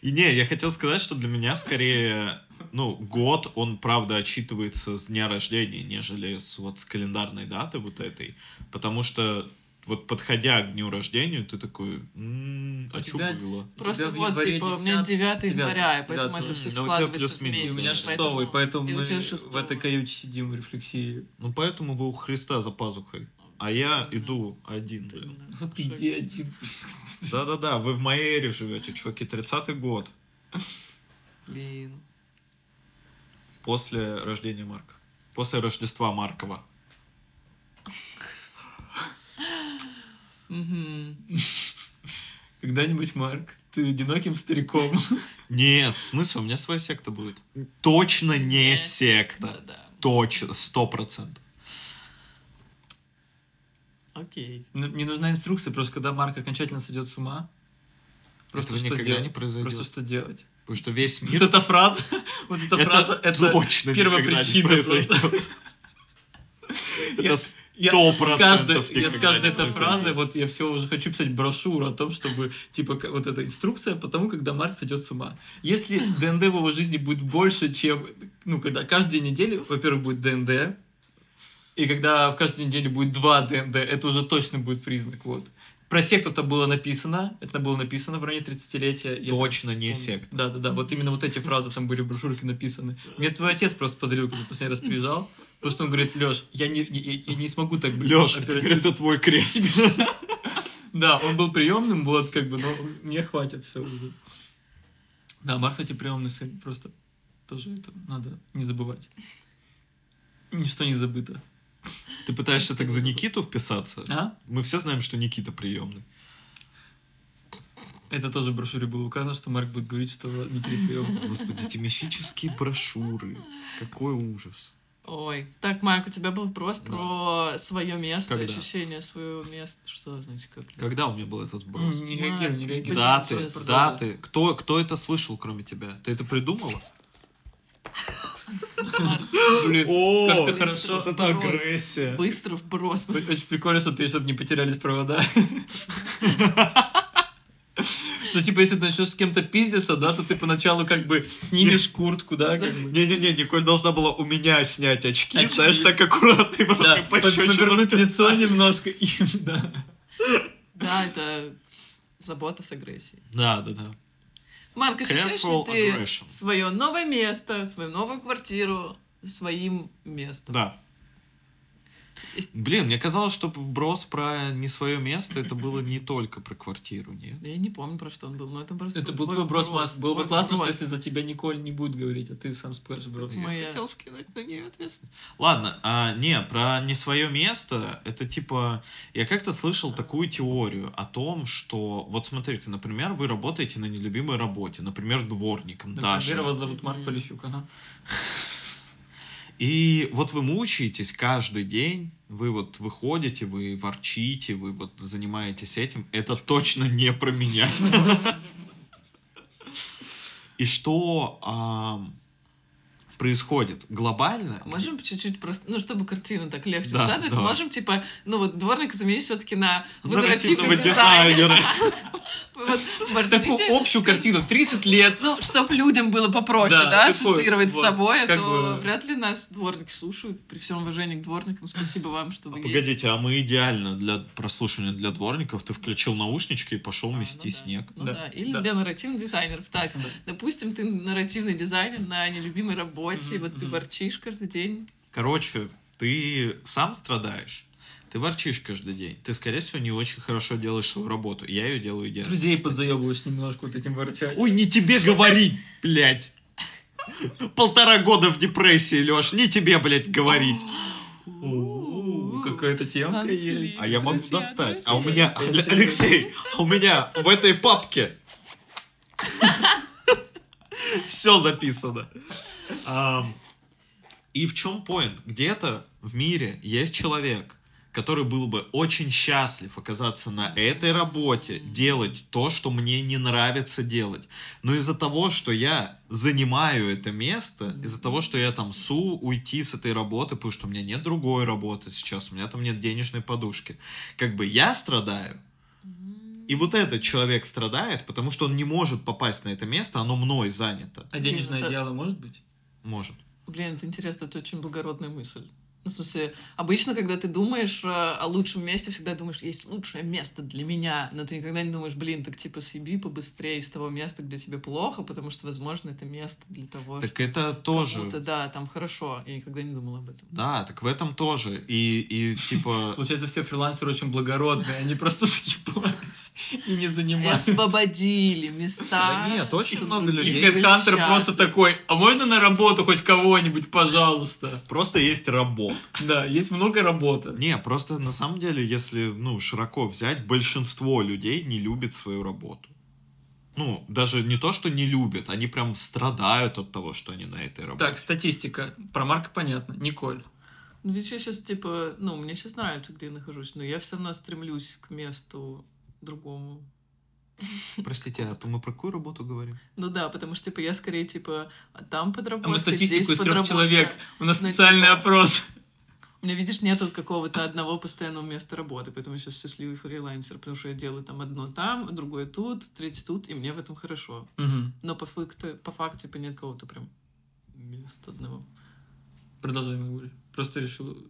И не, я хотел сказать, что для меня скорее, ну, год, он, правда, отчитывается с дня рождения, нежели с, вот с календарной даты вот этой. Потому что вот подходя к дню рождения, ты такой, «М, У а что было? Просто вот, типа, у меня 10, 9 января, и поэтому 9, это все ну, складывается вместе. У меня да. шестого, и поэтому мы в этой каюте сидим в рефлексии. Ну, поэтому вы у Христа за пазухой. А я иду один, блин. Вот иди один. Да-да-да, вы в моей эре живете, чуваки, 30-й год. Блин. После рождения Марка. После Рождества Маркова. Когда-нибудь, Марк, ты одиноким стариком. Нет, в смысле, у меня своя секта будет. Точно не секта. Точно, сто процентов. Окей. Мне мне нужна инструкция, просто когда Марк окончательно сойдет с ума. Просто Этого что никогда делать? не произойдет. Просто что делать? Потому что весь Вот мир... эта фраза, вот эта фраза, это точно первая причина Это сто с процентов каждой- Я с каждой этой фразы, вот я все уже хочу писать брошюру о том, чтобы, типа, вот эта инструкция по тому, когда Марк сойдет с ума. Если ДНД в его жизни будет больше, чем, ну, когда каждый день недели, во-первых, будет ДНД, и когда в каждой неделе будет два ДНД, это уже точно будет признак, вот. Про секту это было написано, это было написано в районе 30-летия. Я Точно не секта. Да, да, да. Вот именно вот эти фразы там были в брошюрке написаны. Мне твой отец просто подарил, когда последний раз приезжал. Что он говорит, Леш, я не, я, я не смогу так быть. Леш, оперативным». теперь это твой крест. Да, он был приемным, вот как бы, но мне хватит все уже. Да, Марк, кстати, приемный сын, просто тоже это надо не забывать. Ничто не забыто. Ты пытаешься так за Никиту вписаться? А? Мы все знаем, что Никита приемный. Это тоже в брошюре было указано, что Марк будет говорить, что Никита приемный. Господи, эти мифические брошюры. Какой ужас. Ой. Так, Марк, у тебя был вопрос Да. про свое место, Когда? ощущение своего места. Что значит как? Когда у меня был этот сброс? Не реагируй, не реагируй. Даты, даты. Кто, кто это слышал, кроме тебя? Ты это придумала? Блин, О, как ты хорошо. Вот это агрессия. Быстро вброс. Очень прикольно, что ты, чтобы не потерялись провода. Что, типа, если ты начнешь с кем-то пиздиться, да, то ты поначалу как бы снимешь куртку, да. Не-не-не, Николь должна была у меня снять очки, Очки. знаешь, так аккуратно, и потом повернуть лицо немножко. и- Да. Да, это забота с агрессией. Да, да, да. Марк, ощущаешь ли ты aggression. свое новое место, свою новую квартиру своим местом? Да. Блин, мне казалось, что вброс про не свое место, это было не только про квартиру, нет? Я не помню, про что он был, но это просто Это был твой твой брос, вброс, Макс. Было бы классно, что вброс. если за тебя Николь не будет говорить, а ты сам скажешь брос. Мы- Моя. Я хотел скинуть на нее ответственность. Ладно, а, не, про не свое место, это типа, я как-то слышал такую теорию о том, что, вот смотрите, например, вы работаете на нелюбимой работе, например, дворником. Например, вас зовут Марк. Полищук, ага. И вот вы мучаетесь каждый день, вы вот выходите, вы ворчите, вы вот занимаетесь этим. Это точно не про меня. И что происходит глобально. Можем чуть-чуть просто, ну, чтобы картину так легче Да, складывать, давай. можем, типа, ну, вот дворника заменить все-таки на Нарративного нарративного дизайнера. Такую общую картину, 30 лет. Ну, чтоб людям было попроще, Да, ассоциировать с собой, а то вряд ли нас дворники слушают. При всем уважении к дворникам, спасибо вам, что вы есть. Погодите, а мы идеально для прослушивания для дворников. Ты включил наушнички и пошел А, мести ну да. снег. Ну Да, или для нарративных дизайнеров. Так, допустим, ты нарративный дизайнер на нелюбимой работе, Мгм, вот ты ворчишь каждый день. Короче, ты сам страдаешь. Ты ворчишь каждый день. Ты, скорее всего, не очень хорошо делаешь свою работу. Я ее делаю идеально. Друзей кстати. подзаебываешь немножко вот этим ворчанием. Ой, не тебе говорить, блядь. Полтора года в депрессии, Леш, не тебе, блядь, говорить. Какая-то темка есть. А я могу достать. А у меня. Алексей, у меня в этой папке все записано. И в чем поинт? Где-то в мире есть человек, который был бы очень счастлив оказаться на этой работе, делать то, что мне не нравится делать. Но из-за того, что я занимаю это место, из-за того, что я там су уйти с этой работы, потому что у меня нет другой работы сейчас, у меня там нет денежной подушки, как бы я страдаю, и вот этот человек страдает, потому что он не может попасть на это место, оно мной занято. А денежное Это- дело может быть? Может. Блин, это интересно, это очень благородная мысль. Ну, В смысле, обычно, когда ты думаешь э, о лучшем месте, всегда думаешь, есть лучшее место для меня, но ты никогда не думаешь, блин, так типа съеби побыстрее из того места, где тебе плохо, потому что, возможно, это место для того, Так это тоже... кому-то, да, там хорошо. Я никогда не думала об этом. Да, так в этом тоже. И, и типа... Получается, все фрилансеры очень благородные, они просто съебались и не И занимаются. освободили места. Да нет, очень много И людей. были хедхантер просто такой, а можно на работу хоть кого-нибудь, пожалуйста? Просто есть работа. Да, есть много работы. Не, просто на самом деле, если, ну, широко взять, большинство людей не любит свою работу. Ну, даже не то, что не любят, они прям страдают от того, что они на этой работе. Так, статистика. Про Марка понятно. Николь. Ну, ведь я сейчас, типа, ну, мне сейчас нравится, где я нахожусь, но я все равно стремлюсь к месту другому. Простите, а мы про какую работу говорим? Ну да, потому что, типа, я скорее, типа, а там А подработка, мы здесь статистику из трех человек. У нас Ну, социальный типа, опрос. У меня, видишь, нет вот какого-то одного постоянного места работы, поэтому я сейчас счастливый фрилансер, потому что я делаю там одно там, другое тут, третье тут, и мне в этом хорошо. Мгм. Но по факту, по факту, типа, нет какого-то прям места одного. Продолжай, Магуль. Просто решил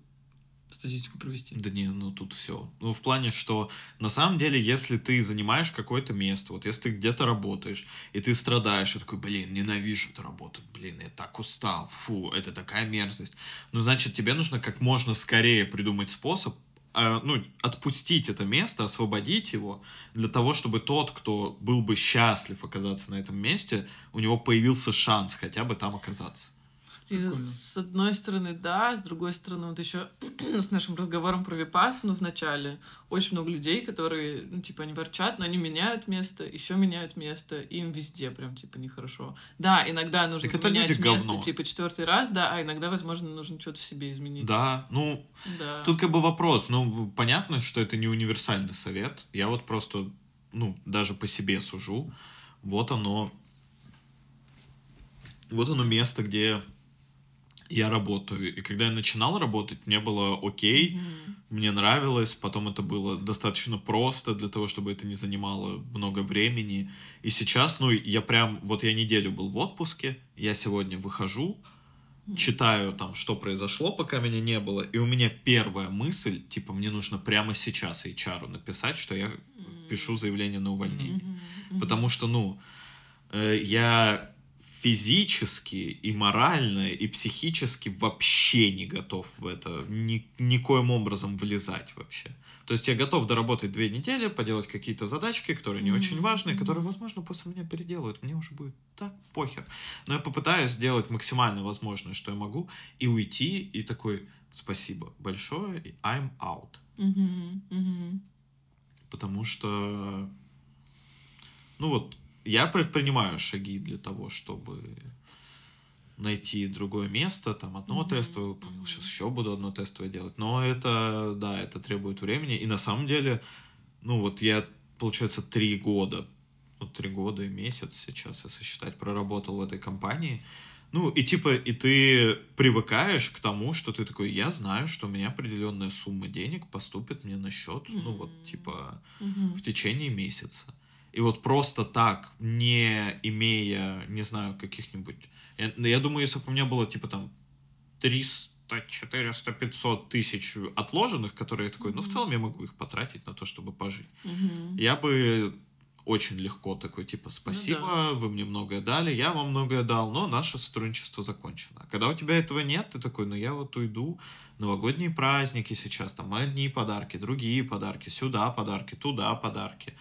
статистику провести. Да не, ну тут все. Ну, в плане, что на самом деле, если ты занимаешь какое-то место, вот если ты где-то работаешь, и ты страдаешь, и такой, блин, ненавижу эту работу, блин, я так устал, фу, это такая мерзость. Ну, значит, тебе нужно как можно скорее придумать способ а, ну, отпустить это место, освободить его, для того, чтобы тот, кто был бы счастлив оказаться на этом месте, у него появился шанс хотя бы там оказаться. И с одной стороны, да, с другой стороны, вот еще с нашим разговором про випассану в начале, очень много людей, которые, ну, типа, они ворчат, но они меняют место, еще меняют место, и им везде прям, типа, нехорошо. Да, иногда нужно Так это менять люди место, говно. типа, четвертый раз, да, а иногда, возможно, нужно что-то в себе изменить. Да, ну, Да. Тут как бы вопрос, ну, понятно, что это не универсальный совет. Я вот просто, ну, даже по себе сужу. Вот оно, вот оно место, где я работаю. И когда я начинал работать, мне было окей, Мгм. мне нравилось, потом это было достаточно просто для того, чтобы это не занимало много времени. И сейчас, ну, я прям, вот я неделю был в отпуске, я сегодня выхожу, читаю там, что произошло, пока меня не было, и у меня первая мысль, типа, мне нужно прямо сейчас HR написать, что я пишу заявление на увольнение. Мгм. Мгм. Потому что, ну, э, я физически и морально и психически вообще не готов в это ни, никоим образом влезать вообще. То есть я готов доработать две недели, поделать какие-то задачки, которые не очень важные, которые, возможно, после меня переделают. Мне уже будет так похер. Но я попытаюсь сделать максимально возможное, что я могу, и уйти, и такой, спасибо большое, и I'm out. Мгм. Мгм. Потому что, ну вот, я предпринимаю шаги для того, чтобы найти другое место, там одно Мгм, тестовое мгм. сейчас еще буду одно тестовое делать. Но это, да, это требует времени. И на самом деле, ну вот я, получается, три года, ну три года и месяц сейчас, если считать, проработал в этой компании. Ну, и типа, и ты привыкаешь к тому, что ты такой, я знаю, что у меня определенная сумма денег поступит мне на счет, ну вот, типа, Мгм. в течение месяца. И вот просто так, не имея, не знаю, каких-нибудь... Я, ну, я думаю, если бы у меня было, типа, там, 300, 400, 500 тысяч отложенных, которые я такой, ну, в целом я могу их потратить на то, чтобы пожить. Мгм. Я бы очень легко такой, типа, спасибо, вы мне многое дали, я вам многое дал, но наше сотрудничество закончено. Когда у тебя этого нет, ты такой, ну я вот уйду, новогодние праздники сейчас, там одни подарки, другие подарки, сюда подарки, туда подарки.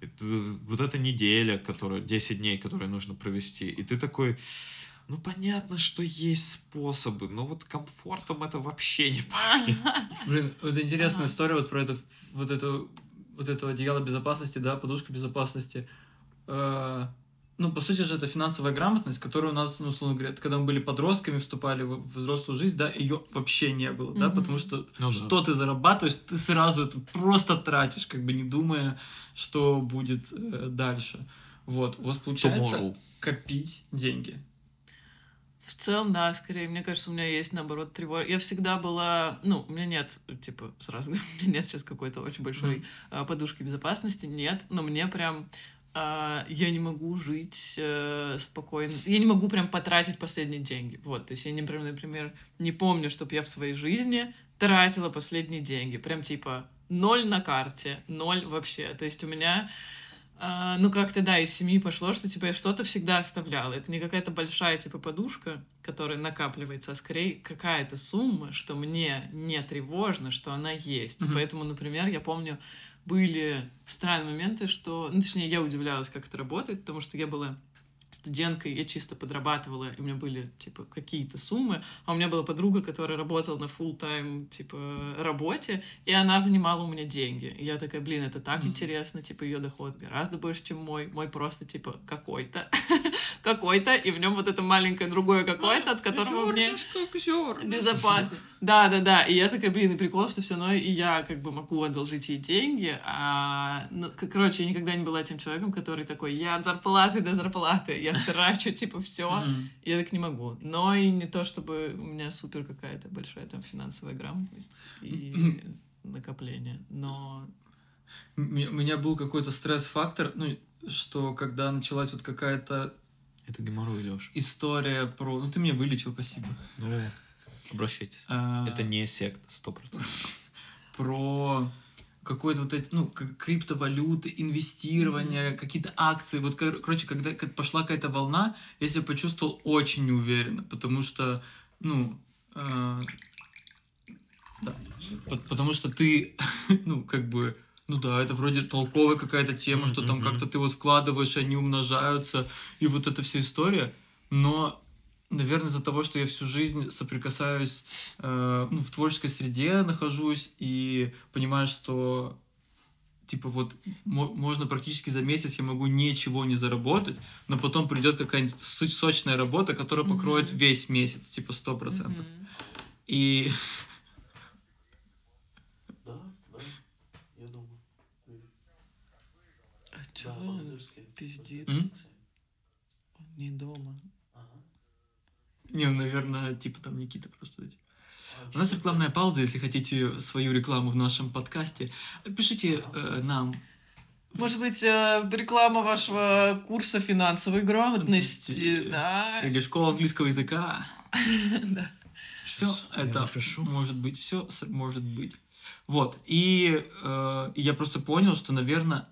Это, вот эта неделя, которая, 10 дней, которые нужно провести, и ты такой, ну понятно, что есть способы, но вот комфортом это вообще не пахнет. Блин, вот интересная Ага. история вот про это, вот эту, вот это одеяло безопасности, да, подушка безопасности. Э, ну, по сути же, это финансовая грамотность, которая у нас, ну, условно говоря, когда мы были подростками, вступали в взрослую жизнь, да, ее вообще не было, да, Мгм. потому что Ну да. что ты зарабатываешь, ты сразу это просто тратишь, как бы не думая, что будет э, дальше. Вот, у вас получается Tomorrow. копить деньги. В целом, да, скорее, мне кажется, у меня есть, наоборот, тревога. Я всегда была, ну, у меня нет, типа, сразу, у меня нет сейчас какой-то очень большой а, подушки безопасности, нет, но мне прям, я не могу жить э, спокойно, я не могу прям потратить последние деньги, вот, то есть я, не, например, не помню, чтобы я в своей жизни тратила последние деньги, прям, типа, ноль на карте, ноль вообще, то есть у меня... А, ну, как-то, да, из семьи пошло, что, типа, я что-то всегда оставляла. Это не какая-то большая, типа, подушка, которая накапливается, а скорее какая-то сумма, что мне не тревожно, что она есть. И Мгм. поэтому, например, я помню, были странные моменты, что... Ну, точнее, я удивлялась, как это работает, потому что я была студенткой, я чисто подрабатывала, и у меня были, типа, какие-то суммы, а у меня была подруга, которая работала на full тайм типа, работе, и она занимала у меня деньги. И я такая, блин, это так Мгм. интересно, типа, ее доход гораздо больше, чем мой. Мой просто, типа, какой-то, какой-то, и в нем вот это маленькое другое какое-то, от которого мне безопасно. Да, да, да. И я такая, блин, и прикол, что все равно и я как бы могу одолжить ей деньги. А, ну, короче, я никогда не была тем человеком, который такой, я от зарплаты до зарплаты, я трачу, типа, все. Я так не могу. Но и не то, чтобы у меня супер какая-то большая там финансовая грамотность и накопление. Но У меня- был какой-то стресс-фактор, ну, что когда началась вот какая-то Это геморрой, Леш. история про... Ну, ты меня вылечил, спасибо. Ну, обращайтесь. А, Это не секта, сто процентов. Про какой-то вот эти, ну, как криптовалюты, инвестирование, какие-то акции. Вот, кор- короче, когда как пошла какая-то волна, я себя почувствовал очень неуверенно, потому что, ну, э, да, По- потому что ты, ну, как бы, ну да, это вроде толковая какая-то тема, что там как-то ты вот вкладываешь, они умножаются, и вот эта вся история. Но, наверное, из-за того, что я всю жизнь соприкасаюсь, э, ну, в творческой среде нахожусь и понимаю, что типа вот мо- можно практически за месяц я могу ничего не заработать, но потом придет какая-нибудь со- сочная работа, которая покроет Мгм. весь месяц, типа сто процентов. Мгм. И Да, да, я думаю. А чё он пиздит? М? Он не дома. Не, ну, наверное, типа там Никита просто. эти. У нас рекламная пауза, если хотите свою рекламу в нашем подкасте. Пишите э, нам. Может быть, э, реклама вашего курса финансовой грамотности, да? Или школа английского языка. Да. Все это напишу. может быть, все может быть. Вот. И э, я просто понял, что, наверное,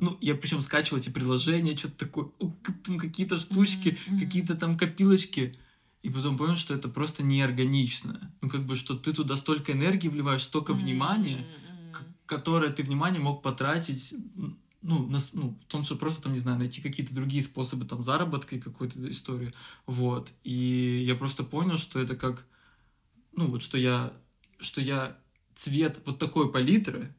ну, я причем скачивал эти приложения, что-то такое, там какие-то штучки, мгм. какие-то там копилочки. И потом понял, что это просто неорганично. Ну, как бы, что ты туда столько энергии вливаешь, столько внимания, М, к- которое ты внимание мог потратить, ну, на, ну, в том, что просто, там, не знаю, найти какие-то другие способы, там, заработка и какой-то истории. Вот. И я просто понял, что это как, ну, вот что я, что я цвет вот такой палитры,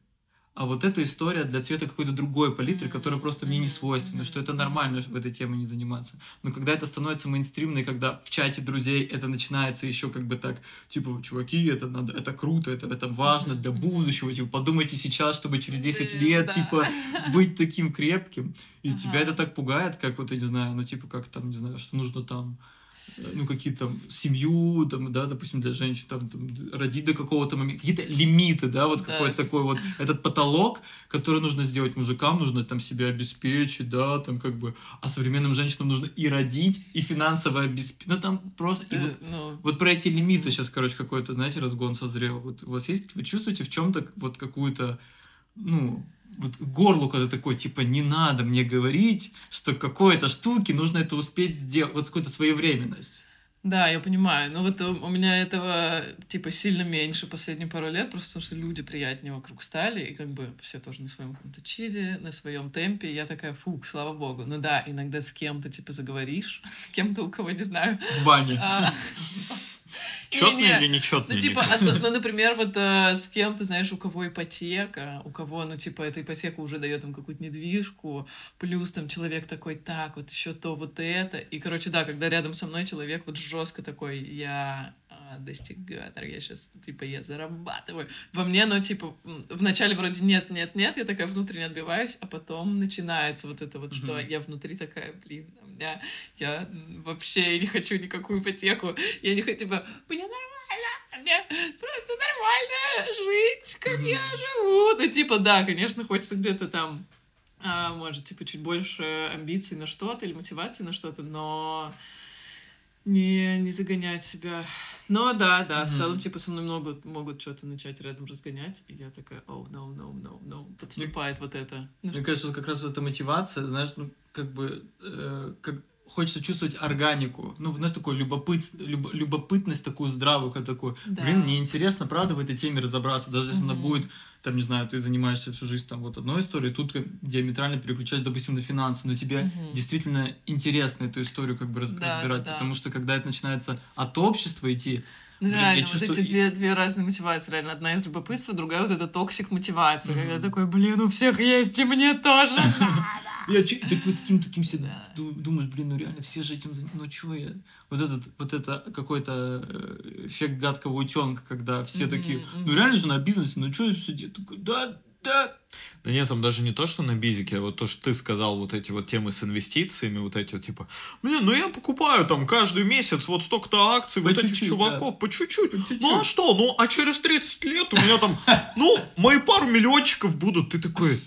а вот эта история для цвета какой-то другой палитры, которая просто мне не свойственна, что это нормально в этой теме не заниматься. Но когда это становится мейнстримно, и когда в чате друзей это начинается еще как бы так, типа, чуваки, это надо, это круто, это, это важно для будущего, типа, подумайте сейчас, чтобы через 10 Блин, лет, да. типа, быть таким крепким. И Ага. тебя это так пугает, как вот, я не знаю, ну, типа, как там, не знаю, что нужно там ну, какие-то там семью, там, да, допустим, для женщин, там, там родить до какого-то момента, какие-то лимиты, да, вот Да. какой-то такой вот, этот потолок, который нужно сделать мужикам, нужно там себя обеспечить, да, там как бы, а современным женщинам нужно и родить, и финансово обеспечить, ну, там просто, и вот Э, ну, вот про эти лимиты сейчас, короче, какой-то, знаете, разгон созрел. Вот у вас есть, вы чувствуете в чем-то вот какую-то, ну, вот горло, когда такой, типа, не надо мне говорить, что какой-то штуки нужно это успеть сделать, вот какую-то своевременность. Да, я понимаю. Но вот у у меня этого, типа, сильно меньше последние пару лет, просто потому что люди приятнее вокруг стали, и как бы все тоже на своем каком-то чиле, на своем темпе. И я такая, фух, слава богу. Ну да, иногда с кем-то, типа, заговоришь, с кем-то, у кого не знаю. В бане. А, Четный не-не. или нечетный? Ну, типа, ну, например, вот э, с кем-то, знаешь, у кого ипотека, у кого, ну, типа, эта ипотека уже дает им какую-то недвижку, плюс там человек такой, так, вот еще то, вот это. И, короче, да, когда рядом со мной человек вот жестко такой, я а, достигатор, я сейчас, типа, я зарабатываю. Во мне, ну, типа, вначале вроде нет, нет, нет, я такая внутренне отбиваюсь, а потом начинается вот это вот, что я внутри такая, блин, у меня, я вообще не хочу никакую ипотеку, я не хочу, типа, мне нормально, мне просто нормально жить, как Мгм. я живу. Ну, типа, да, конечно, хочется где-то там, а, может, типа, чуть больше амбиций на что-то или мотивации на что-то, но не, не загонять себя. Но да, да, в Мгм. целом, типа, со мной могут, могут что-то начать рядом разгонять, и я такая, о, no, no, no, no, подступает вот это. Ну, Мне кажется, вот как раз вот эта мотивация, знаешь, ну, как бы, э, как хочется чувствовать органику, ну, знаешь, такую любопыт, люб- любопытность такую здравую, как такую, Да. блин, мне интересно, правда, в этой теме разобраться, даже если она Мгм. будет, там, не знаю, ты занимаешься всю жизнь там вот одной историей, тут как диаметрально переключаешь, допустим, на финансы, но тебе Мгм. действительно интересно эту историю как бы раз- Да, разбирать, да, потому что когда это начинается от общества идти, Ну, Блин, реально, вот чувствую- эти две, две разные мотивации, реально. Одна из любопытства, другая вот эта toxic мотивация, когда такой, блин, у всех есть, и мне тоже. Я вот таким таким всегда Да. ду- думаешь, блин, ну реально все же этим занимаются, ну чё я? Вот этот, вот это какой-то э, эффект гадкого утенка, когда все такие, ну реально же на бизнесе, ну я все? Такой, да, да. Да нет, там даже не то, что на бизике, а вот то, что ты сказал, вот эти вот темы с инвестициями, вот эти вот типа, блин, ну я покупаю там каждый месяц вот столько-то акций, По вот этих чуть-чуть, чуваков, по чуть-чуть. По чуть-чуть. Ну а что, ну а через 30 лет у меня там, ну, мои пару миллиончиков будут. Ты такой,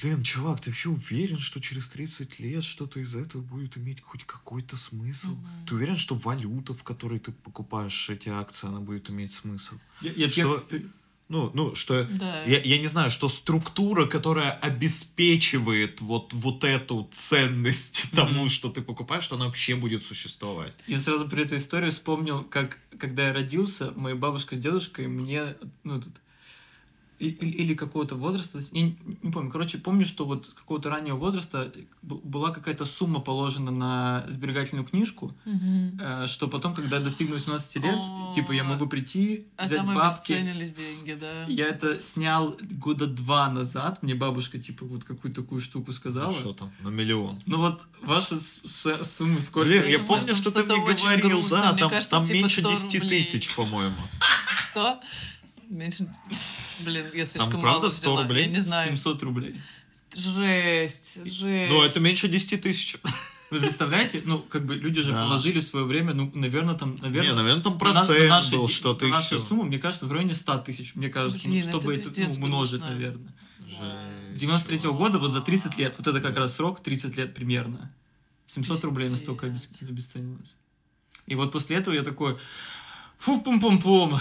блин, чувак, ты вообще уверен, что через 30 лет что-то из этого будет иметь хоть какой-то смысл? Мгм. Ты уверен, что валюта, в которой ты покупаешь эти акции, она будет иметь смысл? Я, я Что? пер- Ну, ну, что... Да. Я, я не знаю, что структура, которая обеспечивает вот, вот эту ценность тому, Мгм. что ты покупаешь, что она вообще будет существовать. Я сразу при этой истории вспомнил, как когда я родился, моя бабушка с дедушкой мне, ну, этот, и- или, или какого-то возраста, я не, не помню, короче, помню, что вот какого-то раннего возраста б- была какая-то сумма положена на сберегательную книжку, Мгм. э, что потом, когда я достигну 18 лет, О, типа я могу прийти, А взять там бабки. деньги, да. Я это снял года два назад, мне бабушка, типа, вот какую-то такую штуку сказала. Ну, что там, на миллион. Ну вот ваши с- с- суммы сколько? Блин, я помню, что ты мне говорил, да, Мне там, кажется, там типа меньше 100 10 рублей. тысяч, по-моему. Что? Меньше... Блин, я слишком правда мало 100 взяла. рублей? Я не знаю. 700 рублей. Жесть, жесть. Ну, это меньше 10 тысяч. Вы представляете, ну, как бы люди же Да. положили в свое время, ну, наверное, там, наверное, Не, наверное, там на наш- на процент наши был, де- что-то на нашу еще. сумму, мне кажется, в районе 100 тысяч, мне кажется, ну, Блин, это чтобы это, пиздец ну, умножить, грустно. наверное. Жесть. 93 -го года, вот за 30 лет, вот это как раз срок, 30 лет примерно. 700 рублей настолько обес- Пиздец. обесценилось. И вот после этого я такой, фу пум пум пум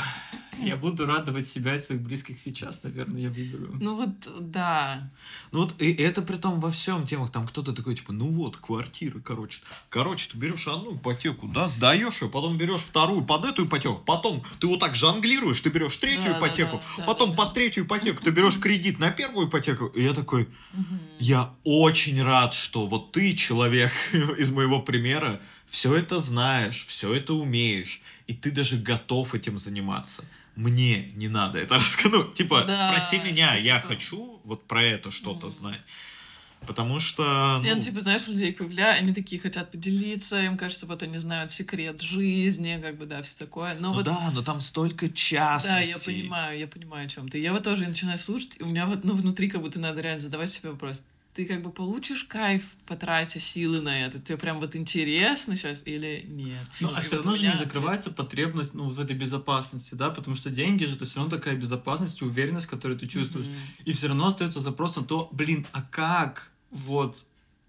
я буду радовать себя и своих близких сейчас, наверное, я выберу. Ну вот, да. Ну вот и это при том во всем темах, там кто-то такой, типа, ну вот, квартира, короче. Короче, ты берешь одну ипотеку, да, сдаешь ее, потом берешь вторую под эту ипотеку, потом ты вот так жонглируешь, ты берешь третью Да, ипотеку, да, да, потом да, под да. третью ипотеку ты берешь кредит на первую ипотеку, и я такой, я очень рад, что вот ты, человек из моего примера, все это знаешь, все это умеешь, и ты даже готов этим заниматься. Мне не надо это рассказать. Ну, типа, Да, спроси меня, что я типа- хочу вот про это что-то Мгм. знать. Потому что... Я, ну, ну, типа, знаешь, людей появляю, они такие хотят поделиться, им кажется, вот они знают секрет жизни, как бы, да, все такое. Но ну вот да, но там столько Да, частностей. я понимаю, я понимаю, о чем ты. Я вот тоже начинаю слушать, и у меня вот, ну, внутри как будто надо реально задавать себе вопрос. Ты как бы получишь кайф, потратя силы на это? Тебе прям вот интересно сейчас или нет? Ну, а все равно же не закрывается потребность ну, вот в этой безопасности, да, потому что деньги же это все равно такая безопасность и уверенность, которую ты чувствуешь. Мгм. И все равно остается запрос на то, блин, а как вот,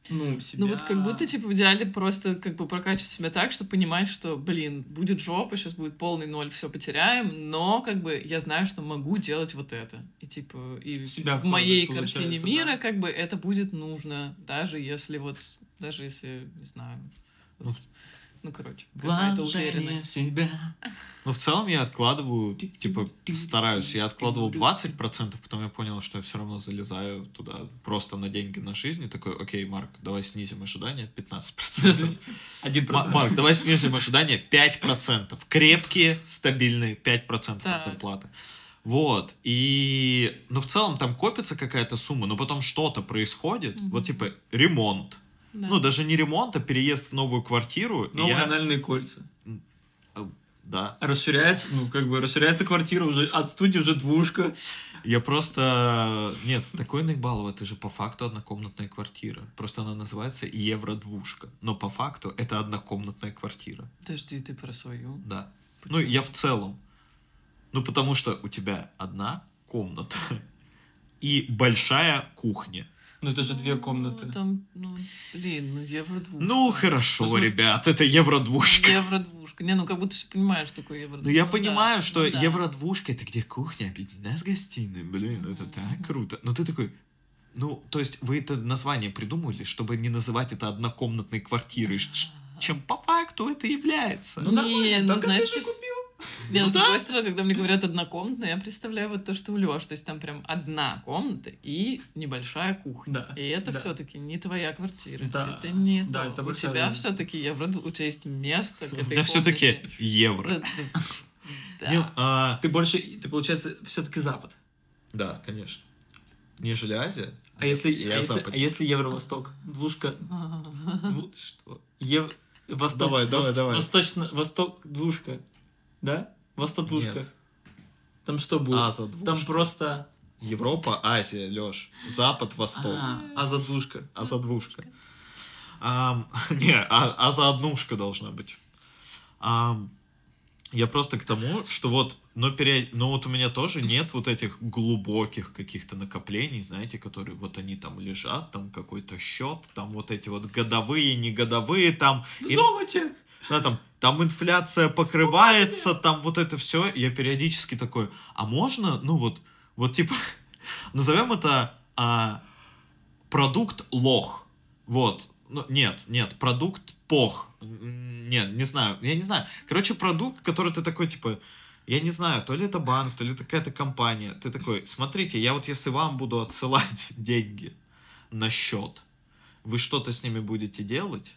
ну, себя... Ну вот как будто, типа, в идеале просто как бы прокачивать себя так, что понимать, что, блин, будет жопа, сейчас будет полный ноль, все потеряем, но как бы я знаю, что могу делать вот это. И типа, и Себя в моей картине мира да. как бы это будет нужно, даже если вот, даже если, не знаю, Ну, ну, короче, Вложение в себя. Ну, в целом я откладываю, типа, стараюсь. Я откладывал 20%, потом я понял, что я все равно залезаю туда просто на деньги на жизнь. И такой, окей, Марк, давай снизим ожидания 15%. Один Ма- процент. Марк, давай снизим ожидания 5%. Крепкие, стабильные 5% Так. от зарплаты. Вот. И, ну, в целом там копится какая-то сумма, но потом что-то происходит. Вот, типа, ремонт. Да. Ну, даже не ремонт, а переезд в новую квартиру. Новые я- анальные кольца. Да. Расширяется, ну, как бы расширяется квартира уже, от студии уже двушка. Я просто... Нет, такой наебалово, это же по факту однокомнатная квартира. Просто она называется евро-двушка. Но по факту это однокомнатная квартира. Подожди, ты про свою? Да. Ну, я в целом. Ну, потому что у тебя одна комната и большая кухня. Ну, это же две Ну, комнаты. Там, ну, блин, ну евро-двушка. Ну, хорошо, Посмотри. ребят, это евро-двушка. Евро-двушка. Не, ну как будто ты понимаешь, что такое евро Ну, я да, понимаю, что ну да. евро-двушка это где кухня объединена с гостиной. Блин, это Мгм. так круто. Но ты такой, ну, то есть вы это название придумали, чтобы не называть это однокомнатной квартирой, ш- чем по факту это является. Ну, Не, нормально, ну, так знаешь, ты же купил. Не, Ну с да. другой стороны, когда мне говорят однокомнатная, я представляю вот то, что у Лёш. То есть там прям одна комната и небольшая кухня. Да, И это да. все-таки не твоя квартира. Да, Это не да, то. это У тебя разница. все-таки евро, у тебя есть место к У этой меня все-таки комнате. евро. Да, да. Не, а, Ты больше, ты, получается, все-таки Запад. Да, конечно. Нежели Азия. А если, Я а если, а если Евро-Восток? Двушка. дву- Что? Ев... Восток, Давай, давай, давай. Восточно... Восток двушка. Да? Восток двушка. Нет. Там что будет? Аза Там двушка. просто... Европа, Азия, Лёш. Запад, Восток. А, Аза двушка. А за двушка. Ам, не, а, а за однушка должна быть. Я просто к тому, что вот, но, пере... но вот у меня тоже нет вот этих глубоких каких-то накоплений, знаете, которые вот они там лежат, там какой-то счет, там вот эти вот годовые, негодовые, там, В ин- золоте! Да, там, там инфляция покрывается, там вот это все. Я периодически такой, а можно, ну вот, вот типа, назовем это а, продукт лох. Вот. Ну, нет, нет, продукт пох. Нет, не знаю, я не знаю. Короче, продукт, который ты такой, типа, я не знаю, то ли это банк, то ли это какая-то компания. Ты такой, смотрите, я вот если вам буду отсылать деньги на счет, вы что-то с ними будете делать?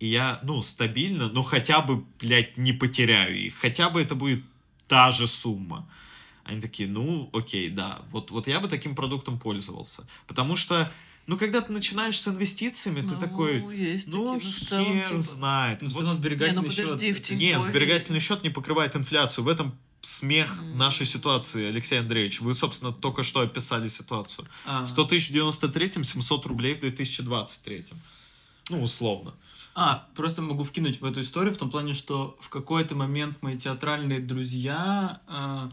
И я, ну, стабильно, ну, хотя бы, блядь, не потеряю их. Хотя бы это будет та же сумма. Они такие, ну, окей, да. Вот, вот я бы таким продуктом пользовался. Потому что, ну, когда ты начинаешь с инвестициями, ты Ну, такой, есть ну, такие, целом, хер типа, знает. Ну, Вот все равно сберегательный Не, ну, подожди, счет. в Тинькове- нет, сберегательный счет не покрывает инфляцию. В этом смех М. нашей ситуации, Алексей Андреевич. Вы, собственно, только что описали ситуацию. А. 100 тысяч в 93-м, 700 рублей в 2023-м. Ну, условно. А, просто могу вкинуть в эту историю в том плане, что в какой-то момент мои театральные друзья, а,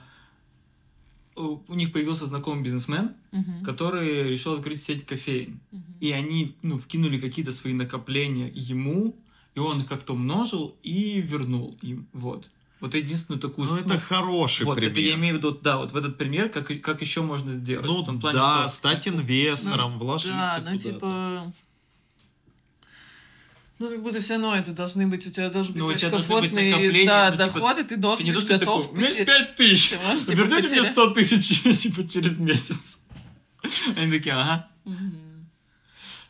у, них появился знакомый бизнесмен, Мгм. который решил открыть сеть кофеин. Мгм. И они, ну, вкинули какие-то свои накопления ему, и он их как-то умножил и вернул им. Вот. Вот единственную такую... Ну, это хороший вот, пример. это я имею в виду, да, вот в этот пример, как, как еще можно сделать. Ну в том плане, да, что- стать инвестором, вложиться Да, ну куда-то. типа... Ну, как будто все равно это должны быть, у тебя должен быть Ну, очень быть комфортный накопления, да, ну, типа, доход, и ты Ты должен не то, быть что ты готов такой, у меня есть потерять- 5 тысяч, Ты можешь, типа, верните мне потерять. 100 тысяч типа, через месяц. Они такие, ага.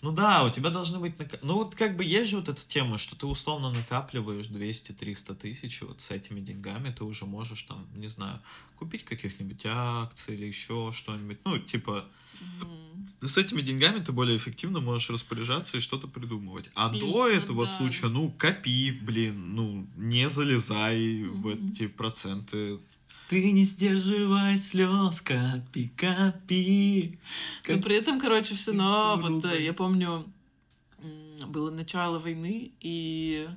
Ну да, у тебя должны быть... Ну вот как бы есть же вот эта тема, что ты условно накапливаешь 200-300 тысяч, вот с этими деньгами ты уже можешь там, не знаю, купить каких-нибудь акций или еще что-нибудь. Ну, типа, Мгм. С этими деньгами ты более эффективно можешь распоряжаться и что-то придумывать. А Блин, до ну этого да. случая, ну, копи, блин, ну, не залезай в Мгм. эти проценты. Ты не сдерживай слез, капи, капи. Но при этом, короче, все равно, вот э, я помню, было начало войны, и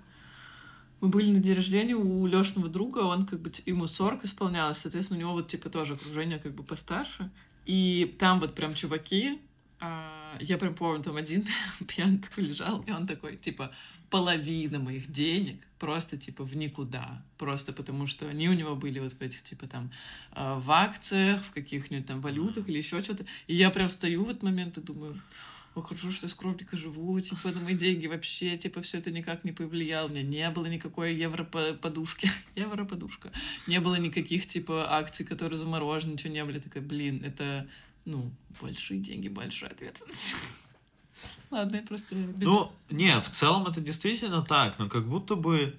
мы были на день рождения у Лешного друга, он как бы, ему 40 исполнялось, соответственно, у него вот типа тоже окружение как бы постарше. И там вот прям чуваки, я прям помню, там один пьян такой лежал, и он такой, типа, половина моих денег просто, типа, в никуда. Просто потому, что они у него были вот в этих, типа, там, а, в акциях, в каких-нибудь там валютах или еще что-то. И я прям стою в этот момент и думаю, о, хорошо, что я скромненько живу, типа, на мои деньги вообще, типа, все это никак не повлияло. У меня не было никакой евро-подушки. Евро-подушка. Не было никаких, типа, акций, которые заморожены, ничего не было. Я такая, блин, это, ну, большие деньги, большая ответственность. Ладно, я просто... без- Ну, не, в целом это действительно так, но как будто бы...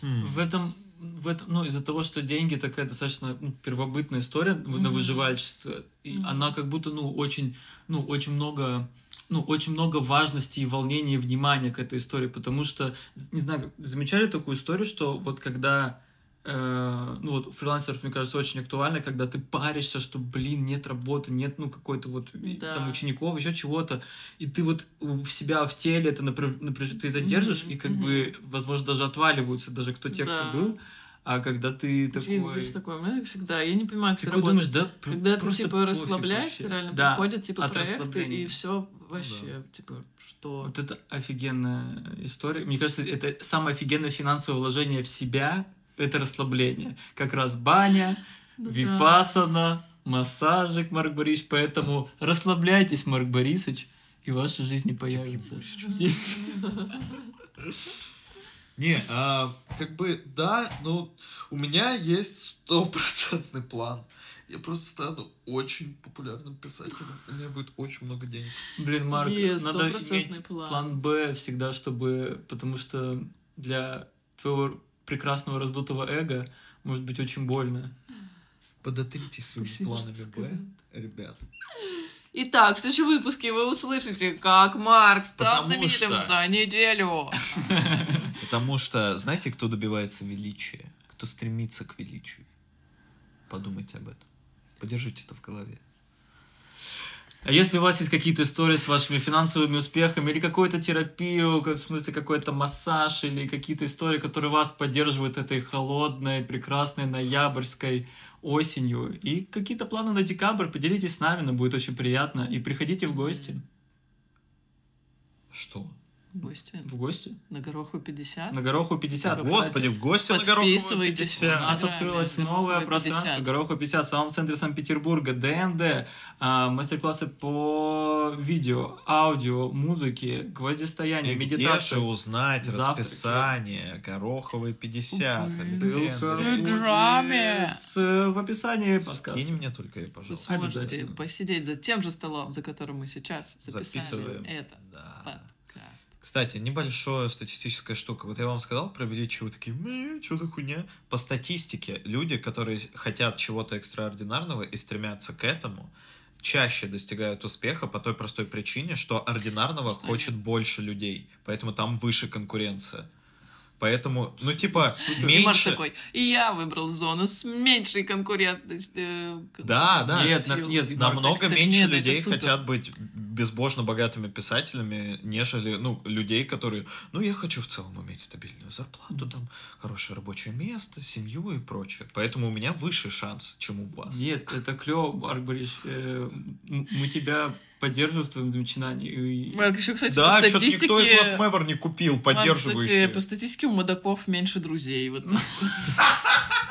Хм. В этом, в этом, ну, из-за того, что деньги такая достаточно ну, первобытная история на Мгм. выживальчество, и Мгм. она как будто, ну, очень, ну, очень много, ну, очень много важности и волнения и внимания к этой истории, потому что, не знаю, замечали такую историю, что вот когда э, ну вот фрилансеров, мне кажется, очень актуально, когда ты паришься, что, блин, нет работы, нет, ну, какой-то вот Да. там учеников, еще чего-то, и ты вот в себя в теле это напряж... напряж- ты это держишь, Мгм, и как мгм. бы, возможно, даже отваливаются, даже кто те, Да. кто был, а когда ты такой... такое, у меня всегда, я не понимаю, как Ты такой работает. думаешь, да, Когда ты, типа, расслабляешься, реально да, приходят, типа, от проекты, и все вообще, типа, что... Вот это офигенная история. Мне кажется, это самое офигенное финансовое вложение в себя — это расслабление. Как раз баня, да. випасана, массажик, Марк Борисович. Поэтому расслабляйтесь, Марк Борисович, и в вашей жизни появится. Не, а, как бы, да, ну, у меня есть стопроцентный план. Я просто стану очень популярным писателем. У меня будет очень много денег. Блин, Марк, Есть надо иметь план. план Б всегда, чтобы... Потому что для твоего прекрасного раздутого эго может быть очень больно. Подотритесь своими Спасибо, что планами Б, ребят. Итак, в следующем выпуске вы услышите, как Марк стал Потому знаменитым что- за неделю. Потому что, знаете, кто добивается величия? Кто стремится к величию? Подумайте об этом. Подержите это в голове. А если у вас есть какие-то истории с вашими финансовыми успехами, или какую-то терапию, как, в смысле какой-то массаж, или какие-то истории, которые вас поддерживают этой холодной, прекрасной ноябрьской осенью, и какие-то планы на декабрь, поделитесь с нами, нам будет очень приятно. И приходите в гости. Что? Гости В гости? на Гороху 50. На Гороху 50. кстати. Господи, в гости на Подписывайтесь. 50. У нас открылось новое 50. пространство Гороху 50 в самом центре Санкт-Петербурга, ДНД, а, мастер-классы по видео, аудио, музыке, гвоздистоянию, И где медитации. узнать завтраки. расписание Гороховой 50? В Александр? Инстаграме. С- в описании подкаста. Скинь мне только, и, Вы пожалуйста. сможете посидеть за тем же столом, за которым мы сейчас записали Записываем. это Да. Кстати, небольшая статистическая штука. Вот я вам сказал про величие, вы такие, что за хуйня? По статистике, люди, которые хотят чего-то экстраординарного и стремятся к этому, чаще достигают успеха по той простой причине, что ординарного Что хочет больше людей, поэтому там выше конкуренция. Поэтому, ну типа, Марк меньше... такой, и я выбрал зону с меньшей конкурентностью. Да, да. Нет, на- нет, Намного так- так меньше нет, людей супер. хотят быть безбожно богатыми писателями, нежели, ну, людей, которые, ну, я хочу в целом иметь стабильную зарплату, там, хорошее рабочее место, семью и прочее. Поэтому у меня выше шанс, чем у вас. Нет, это клево, Марк Борисович. Э, Мы тебя поддерживаем в твоем начинании. Марк, еще, кстати, Да, по что-то никто из вас статистике... Мэвр не купил Марк, кстати, по статистике у мудаков меньше друзей. Вот.